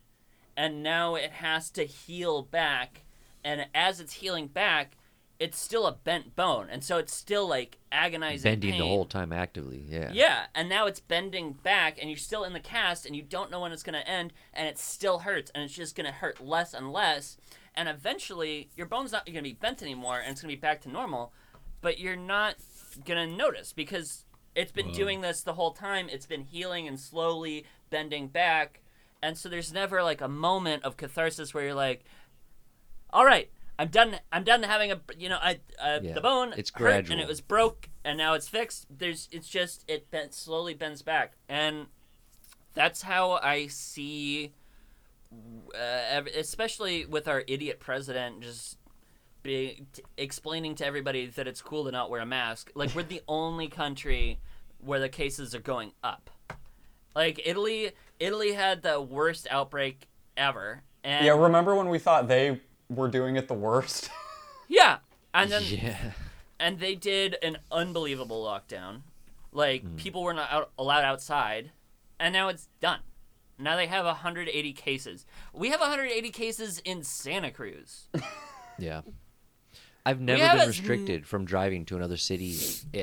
and now it has to heal back and as it's healing back it's still a bent bone and so it's still like agonizing Bending the whole time actively. Yeah. Yeah, and now it's bending back, and you're still in the cast, and you don't know when it's gonna end, and it still hurts, and it's just gonna hurt less and less, and eventually your bone's not gonna be bent anymore, and it's gonna be back to normal, but you're not gonna notice because it's been Wow. doing this the whole time. It's been healing and slowly bending back, and so there's never like a moment of catharsis where you're like, "All right." I'm done. I'm done having a you know I uh, Yeah, the bone it's hurt and it was broke and now it's fixed. There's it's just it bent, slowly bends back and that's how I see, uh, especially with our idiot president just being t- explaining to everybody that it's cool to not wear a mask. Like we're the only country where the cases are going up. Like Italy, Italy had the worst outbreak ever, and Yeah, remember when we thought they were doing it the worst? yeah, and then Yeah. and they did an unbelievable lockdown. Like Hmm. people were not out, allowed outside, and now it's done. Now they have 180 cases. We have 180 cases in Santa Cruz. Yeah. I've never have been restricted from driving to another city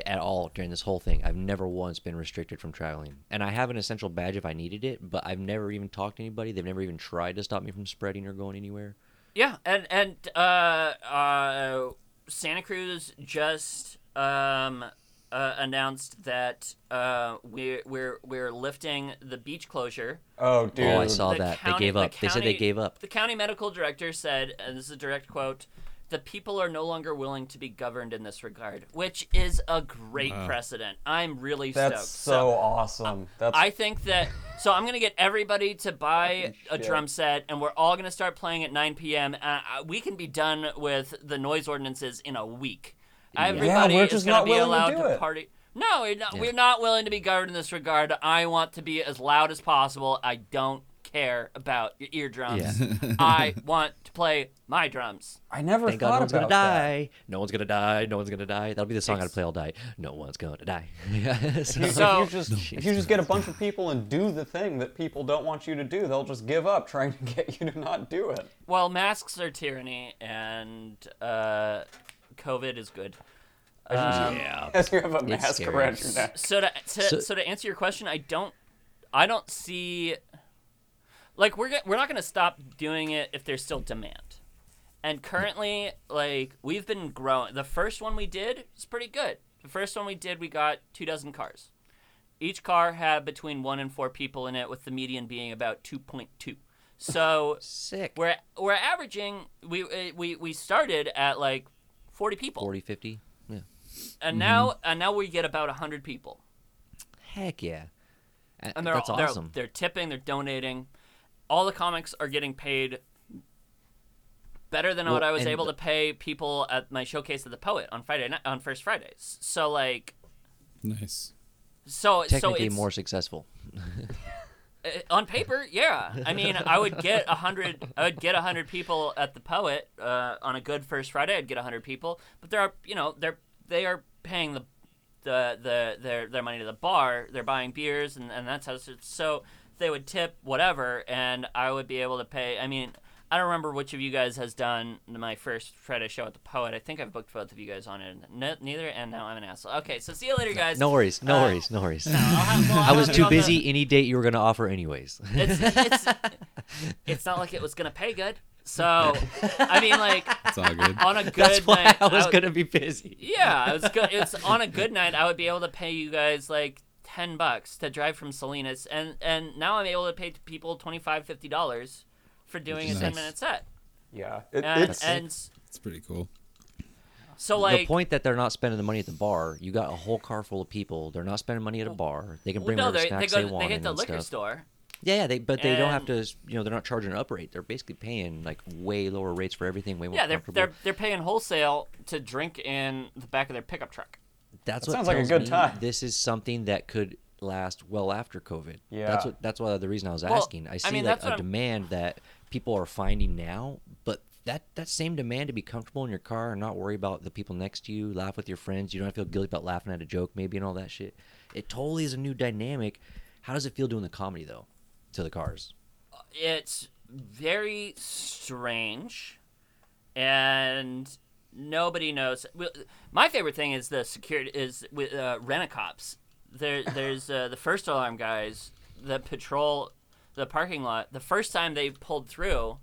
at all during this whole thing. I've never once been restricted from traveling. And I have an essential badge if I needed it, but I've never even talked to anybody. They've never even tried to stop me from spreading or going anywhere. Yeah, and and uh, uh, Santa Cruz just um, uh, announced that uh, we're we're we're lifting the beach closure. oh, dude. Oh, I saw The that. county- they gave the up. they said they gave up. The county medical director said, and this is a direct quote, the people are no longer willing to be governed in this regard, which is a great Wow. precedent. I'm really That's stoked. so awesome. That's I think that so I'm gonna get everybody to buy a drum set, and we're all gonna start playing at 9 p.m. Uh, we can be done with the noise ordinances in a week. Everybody we're is gonna not be willing to allowed to party. No, we're not, we're not willing to be governed in this regard. I want to be as loud as possible. I don't care about your eardrums. I want to play my drums. I never Thank God thought no one's gonna that. die. No one's gonna die. No one's gonna die. That'll be the song I'd Ex- play all day. No one's gonna die. Yeah, so- If you just if you just get a bunch of people and do the thing that people don't want you to do, they'll just give up trying to get you to not do it. Well, masks are tyranny, and uh, COVID is good. Um, yeah. As you have a mask scary. around your neck. so to, to So- so, to answer your question, I don't I don't see like we're we're not going to stop doing it if there's still demand. And currently, like we've been growing. The first one we did was pretty good. The first one we did, we got two dozen cars. Each car had between one and four people in it, with the median being about two point two. So Sick. we're we're averaging. We uh, we we started at like forty people, 40, 50. Yeah. and now and now we get about hundred people. Heck yeah. And they're That's they're, awesome. they're tipping, they're donating. All the comics are getting paid better than what I was able the- to pay people at my showcase of the poet on Friday night, on first Fridays. So like Nice. so so Technically it's more successful. Uh, on paper, yeah. I mean, I would get a hundred. I would get a hundred people at the Poet uh, on a good first Friday. I'd get a hundred people, but there are, you know, they're they are paying the the the their their money to the bar. They're buying beers, and and that's how. it's- So they would tip whatever, and I would be able to pay. I mean. I don't remember which of you guys has done my first Friday show at the Poet. I think I've booked both of you guys on it. Ne- neither, and now I'm an asshole. Okay, so see you later, guys. No worries, no Uh, worries, no worries. I'll have- well, I'll was too you on the- busy. Any date you were gonna offer, anyways. it's, it's it's not like it was gonna pay good. So I mean, like It's all good. on a good That's why night, I was would- gonna be busy. Yeah, it was good. It's on a good night. I would be able to pay you guys like ten bucks to drive from Salinas, and and now I'm able to pay people 25 50 dollars for doing a Nice. ten minute set. Yeah, it, And it's and It's pretty cool. so like the point that they're not spending the money at the bar, you got a whole car full of people. They're not spending money at a bar. They can well, bring no, whatever they, they snacks go they, they hit the and liquor stuff. store. Yeah, yeah, they but they don't have to. You know, they're not charging an up rate. They're basically paying like way lower rates for everything. Way more Yeah, they're they're they're paying wholesale to drink in the back of their pickup truck. That's That what sounds like a tells good me time. This is something that could last well after COVID. Yeah. That's what. That's why the reason I was Well, asking. I I see mean, like that's a I'm- demand that people are finding now, but that that same demand to be comfortable in your car and not worry about the people next to you, laugh with your friends. You don't have to feel guilty about laughing at a joke, maybe, and all that shit. It totally is a new dynamic. How does it feel doing the comedy though, to the cars? Uh, it's very strange and nobody knows my favorite thing is the security is with uh, rent-a-cops there there's uh, the first alarm guys that patrol the parking lot the first time they pulled through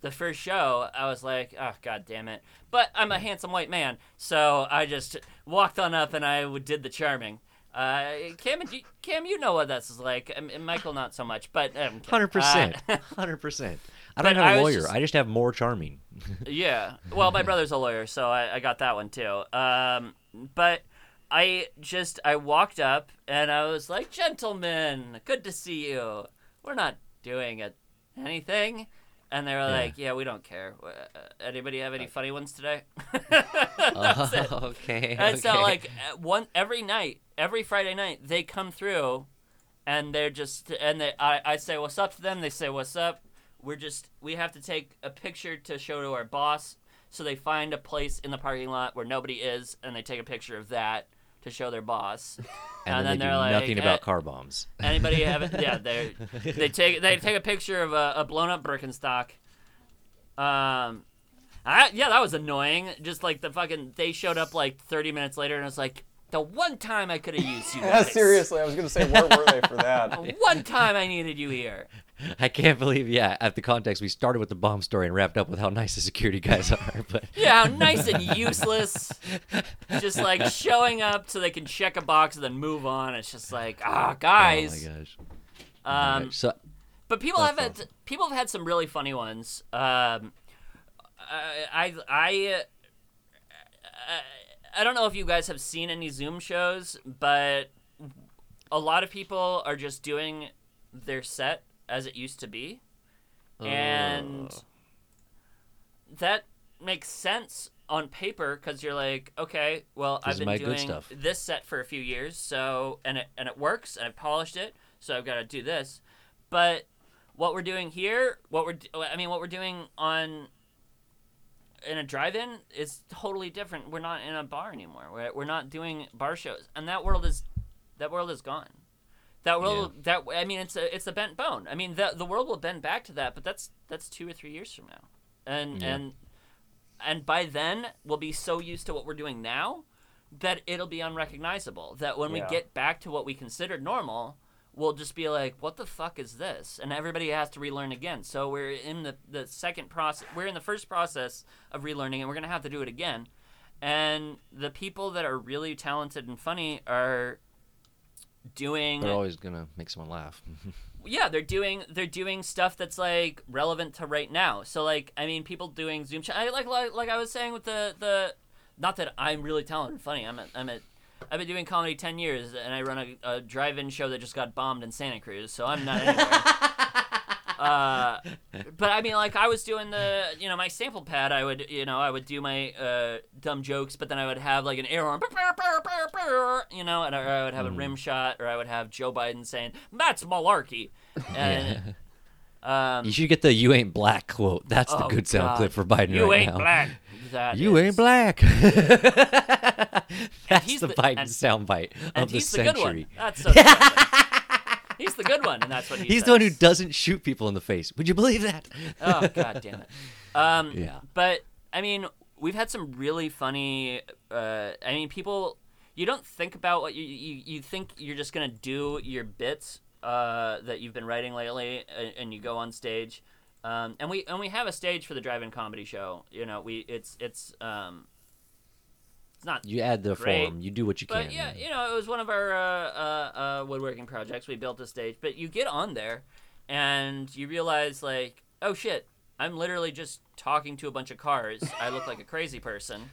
the first show i was like oh god damn it but i'm a handsome white man so i just walked on up and I did the charming uh, Cam, you, Cam, you know what that's like. And Michael, not so much, but um, Hundred percent, uh, hundred percent. I don't have a lawyer. just- I just have more charming. Yeah. Well, my brother's a lawyer, so I, I got that one too. Um, but I just I walked up and I was like, "Gentlemen, good to see you. We're not doing a, anything." And they were like, "Yeah, we don't care. Uh, anybody have any funny ones today?" That's it. Oh, okay. And so like uh, one every night, every Friday night, they come through, and they're just and they I, I say what's up to them. They say what's up. We're just we have to take a picture to show to our boss. So they find a place in the parking lot where nobody is, and they take a picture of that to show their boss. and, then, they are do like, nothing "Eh, about car bombs. Anybody have it? Yeah, they they take they take a picture of a, a blown up Birkenstock. Um, I, yeah, that was annoying. Just like the fucking they showed up like 30 minutes later, and it's like the one time I could have used you. yeah, seriously, I was gonna say, where were they for that? The One time I needed you here. I can't believe, yeah, at the context, we started with the bomb story and wrapped up with how nice the security guys are. But Yeah, how nice and useless. Just like showing up so they can check a box and then move on. It's just like, ah, guys. oh my gosh. um, so But people That's have had people have had some really funny ones. Um, I I I, I don't know if you guys have seen any Zoom shows, but a lot of people are just doing their set as it used to be, and that makes sense on paper because you're like, okay, well, I've been doing this set for a few years, so and it and it works, and I've polished it, so I've got to do this. But what we're doing here, what we're, I mean, what we're doing on in a drive-in is totally different. We're not in a bar anymore. We're, we're not doing bar shows, and that world is that world is gone. That world, that I mean, it's a it's a bent bone. I mean, the the world will bend back to that, but that's that's two or three years from now, and Yeah. and and by then we'll be so used to what we're doing now that it'll be unrecognizable. That when Yeah. we get back to what we considered normal, we'll just be like, "What the fuck is this?" And everybody has to relearn again. So we're in the the second process. We're in the first process of relearning, and we're gonna have to do it again. And the people that are really talented and funny are doing they're always gonna make someone laugh. yeah they're doing they're doing stuff that's like relevant to right now so like i mean people doing zoom chat I, like, like like i was saying with the the not that i'm really talented funny i'm a, i'm a i've been doing comedy 10 years and i run a, a drive-in show that just got bombed in santa cruz so i'm not anywhere uh, but I mean, like I was doing the, you know, my sample pad. I would, you know, I would do my uh, dumb jokes, but then I would have like an air horn, you know, and or I would have a rim shot, or I would have Joe Biden saying, "That's malarkey," and um, You should get the "You ain't black" quote. That's the Oh, good sound God. clip for Biden you right ain't now. black. That You is- ain't black. That's he's the, the- Biden soundbite of the he's the good one. century. That's so. He's the good one, and that's what he He's says. the one who doesn't shoot people in the face. Would you believe that? Oh god damn it. Um, Yeah. But I mean, we've had some really funny. Uh, I mean, people. You don't think about what you you, you think you're just gonna do your bits uh, that you've been writing lately, and, and you go on stage. Um, and we and we have a stage for the drive-in comedy show. You know, we it's it's um, it's not You add the Great. form. You do what you but can. yeah, you know, it was one of our uh, uh, uh, woodworking projects. We built a stage, but you get on there, and you realize like, oh shit, I'm literally just talking to a bunch of cars. I look like a crazy person.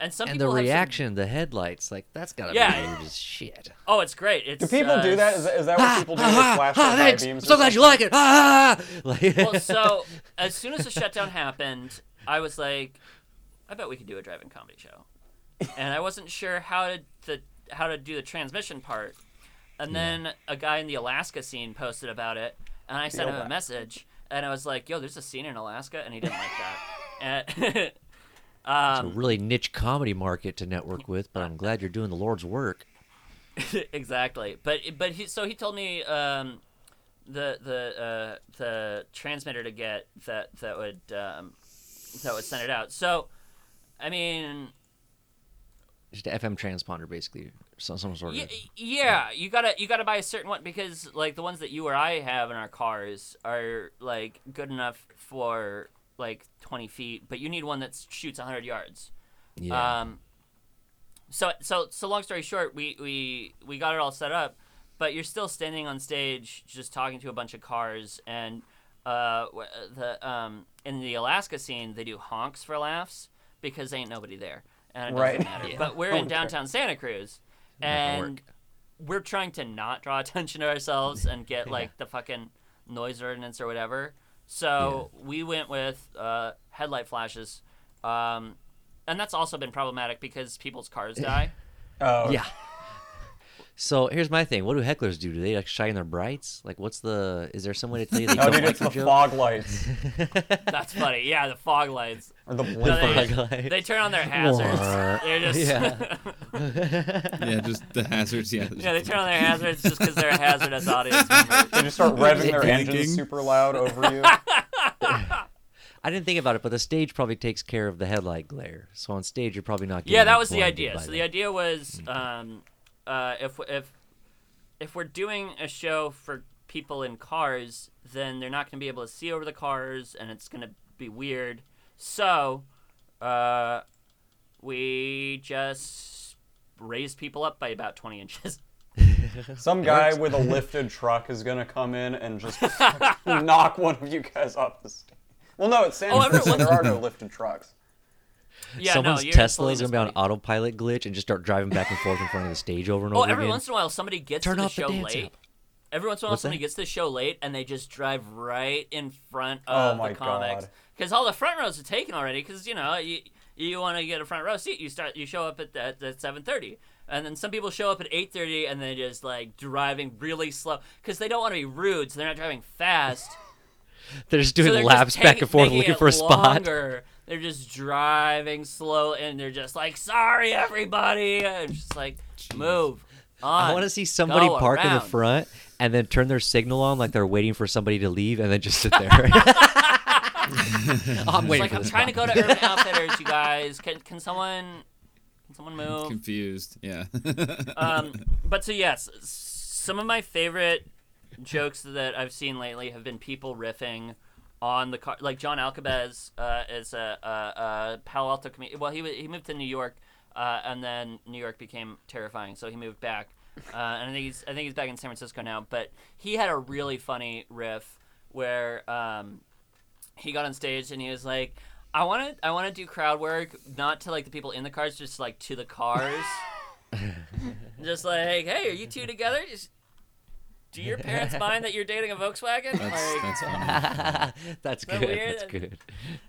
And some And the people have some- reaction, the headlights, like that's gotta Yeah. be weird as shit. oh, it's great. It's, Do people uh, do that? Is, that- is that what people do? They flash their thanks. beams? So glad you like it. Ah, like, well, so as soon as the shutdown happened, I was like, I bet we could do a drive-in comedy show, and I wasn't sure how to the how to do the transmission part. And then a guy in the Alaska scene posted about it, and I sent him a message, and I was like, "Yo, there's a scene in Alaska," and he didn't like that. And, it's a um, really niche comedy market to network with, but I'm glad you're doing the Lord's work. exactly. But but he so he told me um, the the uh, the transmitter to get that that would um, that would send it out. So I mean, Just an FM transponder, basically, some some sort of. y- yeah, you gotta you gotta buy a certain one because like the ones that you or I have in our cars are like good enough for like 20 feet, but you need one that shoots 100 yards. yeah. Um, so so so long story short, we we we got it all set up, but you're still standing on stage just talking to a bunch of cars and uh the um in the Alaska scene they do honks for laughs because ain't nobody there and it Right. doesn't matter. But we're in Okay. downtown Santa Cruz and we're trying to not draw attention to ourselves and get like the fucking noise ordinance or whatever. So we went with uh, headlight flashes, um, and that's also been problematic because people's cars die. Oh, yeah. So here's my thing. What do hecklers do? Do they like shine their brights? Like, what's the? Is there some way to tell you they No, don't dude, like it's the joke? fog lights That's funny. Yeah, the fog lights. or the No, they, Fog lights. they turn on their hazards. They're just Yeah. yeah, just the hazards. Yeah. yeah, they turn on their hazards just because they're a hazardous audience members. They just start revving their Blinking. engines super loud over you. I didn't think about it, but the stage probably takes care of the headlight glare. So on stage, you're probably not. Getting Yeah, that was the idea. So that. the idea was, um, uh, if if if we're doing a show for people in cars, then they're not going to be able to see over the cars, and it's going to be weird. So, uh, we just raised people up by about twenty inches. Some guy with a lifted truck is gonna come in and just knock one of you guys off the stage. Well, no, it's San Oh, Francisco. everyone- There are no lifted trucks. Yeah, Someone's no, Tesla is gonna be on autopilot glitch and just start driving back and forth in front of the stage over and Oh, over every again. once in a while, somebody gets Turn to the off the show dance late. app. Every once in a while, What's somebody that? gets to the show late, and they just drive right in front Oh of my the comics because all the front rows are taken already. Because you know, you you want to get a front row seat, you start you show up at at, at seven thirty, and then some people show up at eight thirty, and they're just like driving really slow because they don't want to be rude, so they're not driving fast. They're just so doing they're laps just back and forth looking for a spot. Longer. They're just driving slow, and they're just like, "Sorry, everybody," and just like, "Move." On. I want to see somebody Go park in the front and then turn their signal on like they're waiting for somebody to leave and then just sit there. I'm waiting like for I'm this trying to go to Urban Outfitters, you guys. Can can someone can someone move? Confused. Yeah. Um, but so yes, some of my favorite jokes that I've seen lately have been people riffing on the car. Like John Alcabez uh, is a, a, a Palo Alto comedian. Well, he he moved to New York, uh, and then New York became terrifying, so he moved back. Uh, and I think he's I think he's back in San Francisco now. But he had a really funny riff where um, he got on stage and he was like, "I want to I want to do crowd work, not to like the people in the cars, just like to the cars." just like, hey, are you two together? Just, do your parents mind that you're dating a Volkswagen? That's like, that's funny. That's that good. weird? That's good.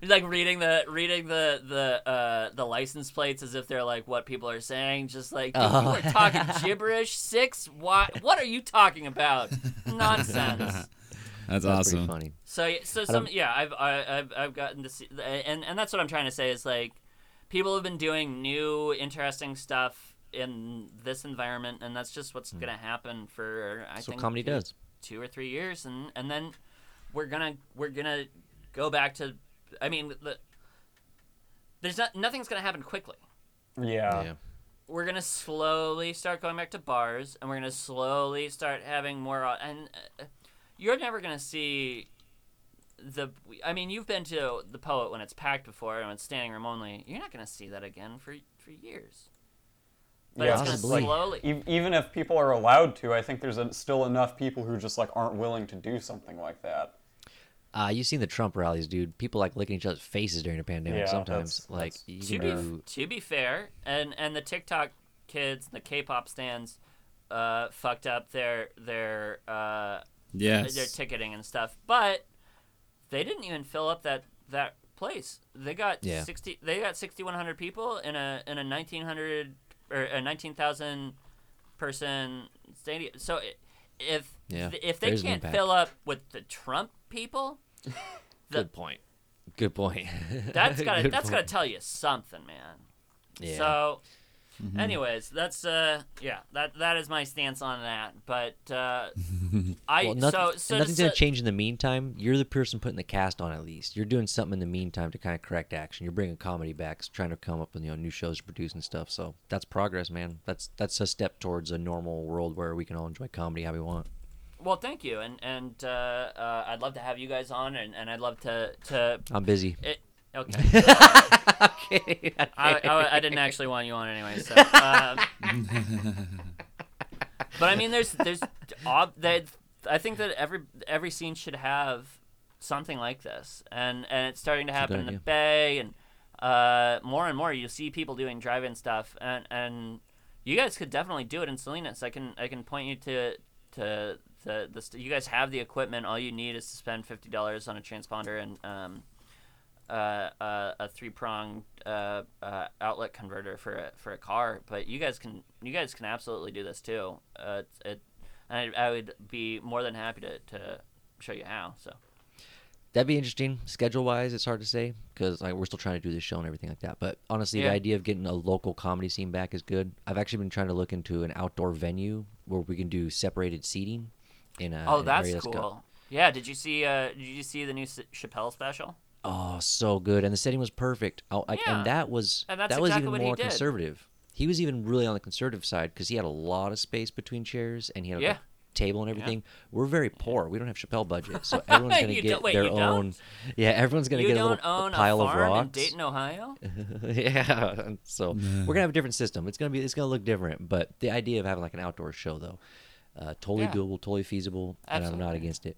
like reading the reading the the uh the license plates as if they're like what people are saying. Just like Oh. you are talking gibberish. Six. What? What are you talking about? Nonsense. That's That's awesome. funny. So so some don't- yeah I've I, I've I've gotten to see and and that's what I'm trying to say is like people have been doing new interesting stuff in this environment and that's just what's gonna happen for I That's think comedy two- does. two or three years and and then we're gonna we're gonna go back to I mean the, there's not nothing's gonna happen quickly Yeah. yeah. we're gonna slowly start going back to bars, and we're gonna slowly start having more. And uh, you're never gonna see the. I mean, you've been to the poet when it's packed before and it's standing room only. You're not gonna see that again for for years. But Yeah, it's it's gonna slowly. E- even if people are allowed to, I think there's a, still enough people who just like aren't willing to do something like that. Uh, you seen the Trump rallies, dude? People like licking each other's faces during a pandemic. Yeah, sometimes, that's- like that's you to can be to be fair, and and the TikTok kids, the K-pop stands, uh, fucked up their their uh Yes. their ticketing and stuff. But they didn't even fill up that that place. They got Yeah. sixty. They got sixty one hundred people in a in a nineteen hundred or a nineteen thousand person stadium. So if Yeah, if they can't fill up with the Trump people, the, Good point. Good point. that's gotta Good that's gotta tell you something, man. Yeah. So, anyways, that's uh, yeah, that that is my stance on that. But uh, I Well, nothing, so so nothing's so, gonna change in the meantime. You're the person putting the cast on at least. You're doing something in the meantime to kind of correct action. You're bringing comedy back, trying to come up with you know new shows to produce and stuff. So that's progress, man. That's that's a step towards a normal world where we can all enjoy comedy how we want. Well, thank you, and and uh, uh, I'd love to have you guys on, and, and I'd love to to I'm busy. it. Okay, okay. I, I, I didn't actually want you on anyway, so. Um, but I mean, there's there's ob- that I think that every every scene should have something like this, and and it's starting to happen in the. Bay, and uh, more and more you see people doing drive-in stuff, and and you guys could definitely do it in Salinas. I can I can point you to to the the st- you guys have the equipment. All you need is to spend fifty dollars on a transponder and um, uh, a three pronged uh, uh, outlet converter for a for a car. But you guys can you guys can absolutely do this too. Uh, it's- it, I, I would be more than happy to, to show you how. So That'd be interesting. Schedule wise, it's hard to say because like, we're still trying to do this show and everything like that. But honestly, Yeah. the idea of getting a local comedy scene back is good. I've actually been trying to look into an outdoor venue where we can do separated seating. In a, oh, an that's cool. got- yeah, did you see uh, did you see the new Chappelle special? Oh, so good, and the setting was perfect. Oh, like, Yeah. and that was And that's that was exactly even what he more did. conservative. He was even really on the conservative side because he had a lot of space between chairs and he had Yeah. a table and everything. We're very poor. We don't have Chappelle budget, so everyone's gonna get wait, their you don't? own. Yeah, everyone's gonna you get a don't little own pile a of farm in. Dayton, Ohio? yeah. and So we're gonna have a different system. It's gonna be it's gonna look different, but the idea of having like an outdoor show though, uh, totally Yeah. doable, totally feasible, and I'm not against it.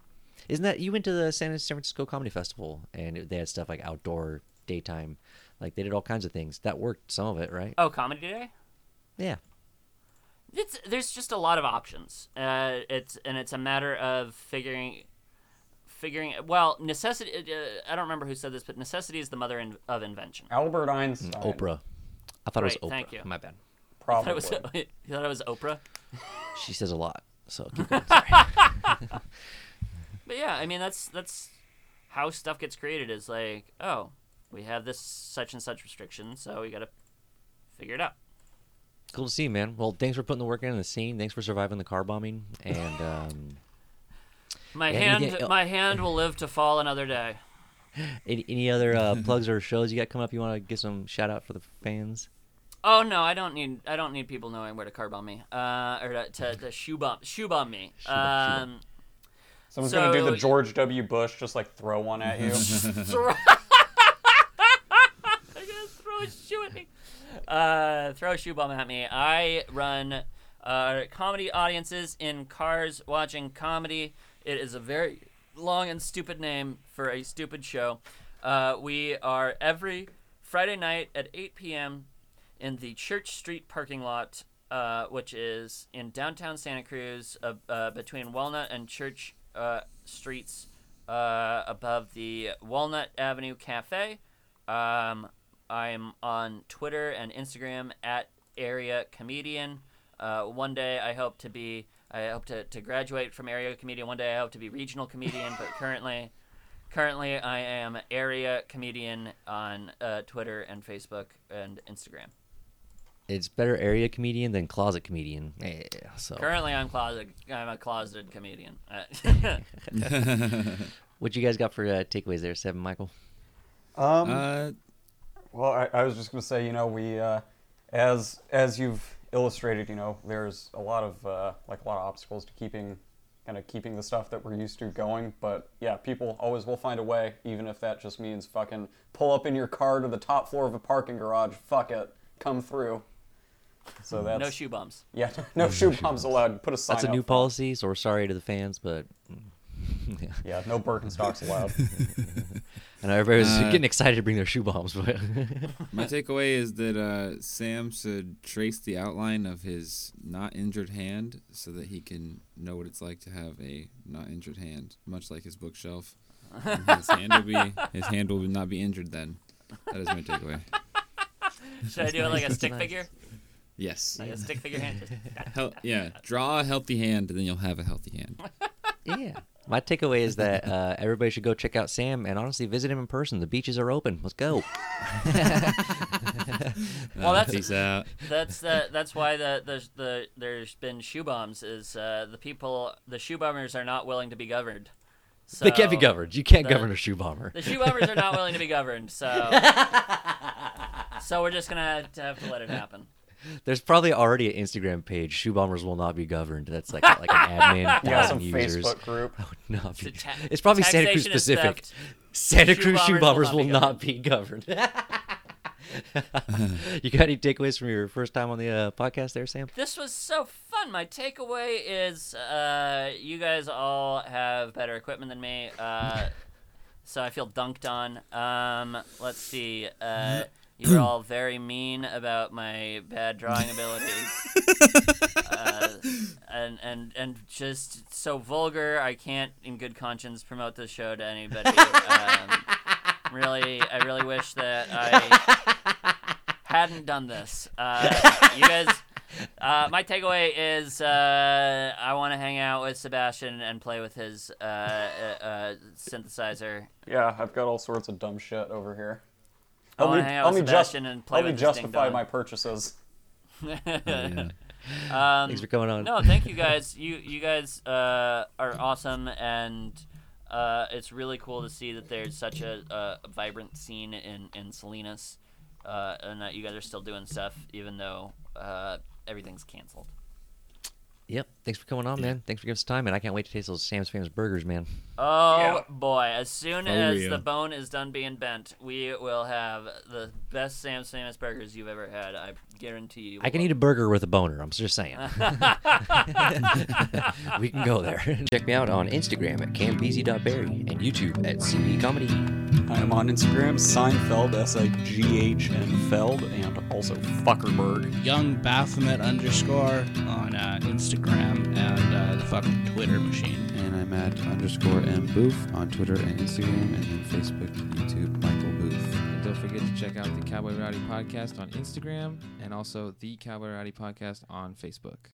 Isn't that you went to the San San Francisco Comedy Festival and they had stuff like outdoor, daytime, like they did all kinds of things. That worked some of it, right? Oh, comedy day. Yeah. It's there's just a lot of options. Uh, it's and it's a matter of figuring, figuring. Well, necessity. Uh, I don't remember who said this, but necessity is the mother in, of invention. Albert Einstein. Oprah. I thought it was Oprah. thank you. My bad. I thought Probably. it was, you thought it was Oprah. She says a lot. So keep going. But yeah, I mean that's that's how stuff gets created. Is like, oh, we have this such and such restriction, so we got to figure it out. cool to see, you, man. Well, thanks for putting the work in the scene. Thanks for surviving the car bombing. And um, My Yeah, hand, get- my hand will live to fall another day. any, any other uh, plugs or shows you got coming up? You want to give some shout out for the fans? Oh no, I don't need I don't need people knowing where to car bomb me, uh, or to, to, to shoe bomb shoe bomb me. Shoe bomb, shoe bomb. Someone's gonna do the George W. Bush, just like throw one at you. throw, throw a shoe at me. Uh, throw a shoe bomb at me. I run uh, comedy audiences in cars watching comedy. It is a very long and stupid name for a stupid show. Uh, we are every Friday night at 8 p.m. in the Church Street parking lot uh, which is in downtown Santa Cruz, uh, uh, between Walnut and Church uh, Streets, uh, above the Walnut Avenue Cafe. Um, I'm on Twitter and Instagram at area comedian. Uh, one day I hope to be I hope to, to graduate from area comedian. One day I hope to be regional comedian, but currently currently I am area comedian on uh, Twitter and Facebook and Instagram. It's better area comedian than closet comedian. Yeah, so Currently I'm closet I'm a closeted comedian. What you guys got for uh, takeaways there, Seven Michael? Um, uh, Well, I, I was just gonna say, you know, we uh, as as you've illustrated, you know, there's a lot of uh, like a lot of obstacles to keeping kind of keeping the stuff that we're used to going. But yeah, people always will find a way, even if that just means fucking pull up in your car to the top floor of a parking garage. Fuck it, come through. So that's no shoe bums. yeah, no shoe bombs allowed. Put a sign. That's a out new policy, so we're sorry to the fans, but yeah. Yeah, no Birkenstocks allowed. I know everybody was Uh, getting excited to bring their shoe bombs, but my takeaway is that uh, Sam should trace the outline of his not injured hand so that he can know what it's like to have a not injured hand, much like his bookshelf. And his hand will be his hand will not be injured then. That is my takeaway. Should I do it like a stick nice. figure? Yes. Like a stick figure hand? Hel- yeah. Draw a healthy hand, and then you'll have a healthy hand. yeah. My takeaway is that uh, everybody should go check out Sam and honestly visit him in person. The beaches are open. Let's go. Well, Uh, that's- peace out. That's the that's why the the, the there's been shoe bombs is uh, the people the shoe bombers are not willing to be governed. So they can't be governed. You can't the- govern a shoe bomber. The shoe bombers are not willing to be governed, so so we're just gonna have to, have to let it happen. There's probably already an Instagram page. Shoe bombers will not be governed. That's like like an admin Yeah, thousand some users. Facebook group. That would not be. The ta- it's probably Santa Cruz taxation specific. Santa Shoe Cruz shoe bombers bombers will not be governed. you got any takeaways from your first time on the uh, podcast, there, Sam? This was so fun. My takeaway is uh, you guys all have better equipment than me, uh, so I feel dunked on. Um, let's see. You're all very mean about my bad drawing abilities, uh, and and and just so vulgar. I can't, in good conscience, promote this show to anybody. Um, really, I really wish that I hadn't done this. Uh, you guys. Uh, my takeaway is uh, I want to hang out with Sebastian and play with his uh, uh, uh, synthesizer. Yeah, I've got all sorts of dumb shit over here. I want me, to hang out with me, just, and play help me with his ding justify my purchases. Yeah. Um, Thanks for coming on. no, thank you guys. You you guys uh, are awesome, and uh, it's really cool to see that there's such a, a vibrant scene in in Salinas, uh, and that you guys are still doing stuff even though uh, everything's canceled. Yep. Thanks for coming on, man. Thanks for giving us time, and I can't wait to taste those Sam's famous burgers, man. Oh Yeah. boy! As soon For as real. the bone is done being bent, we will have the best Sam's Famous burgers you've ever had. I guarantee you. I can eat a burger with a boner. I'm just saying. we can go there. Check me out on Instagram at campeasy.berry and YouTube at CB Comedy. I am on Instagram, Seinfeld, S I G H N Feld, and also Fuckerberg. Young Baphomet underscore on uh, Instagram and uh, the fucking Twitter machine. And I'm at underscore M Booth on Twitter and Instagram, and then Facebook, YouTube, Michael Booth. And don't forget to check out the Cowboy Rowdy Podcast on Instagram and also the Cowboy Rowdy Podcast on Facebook.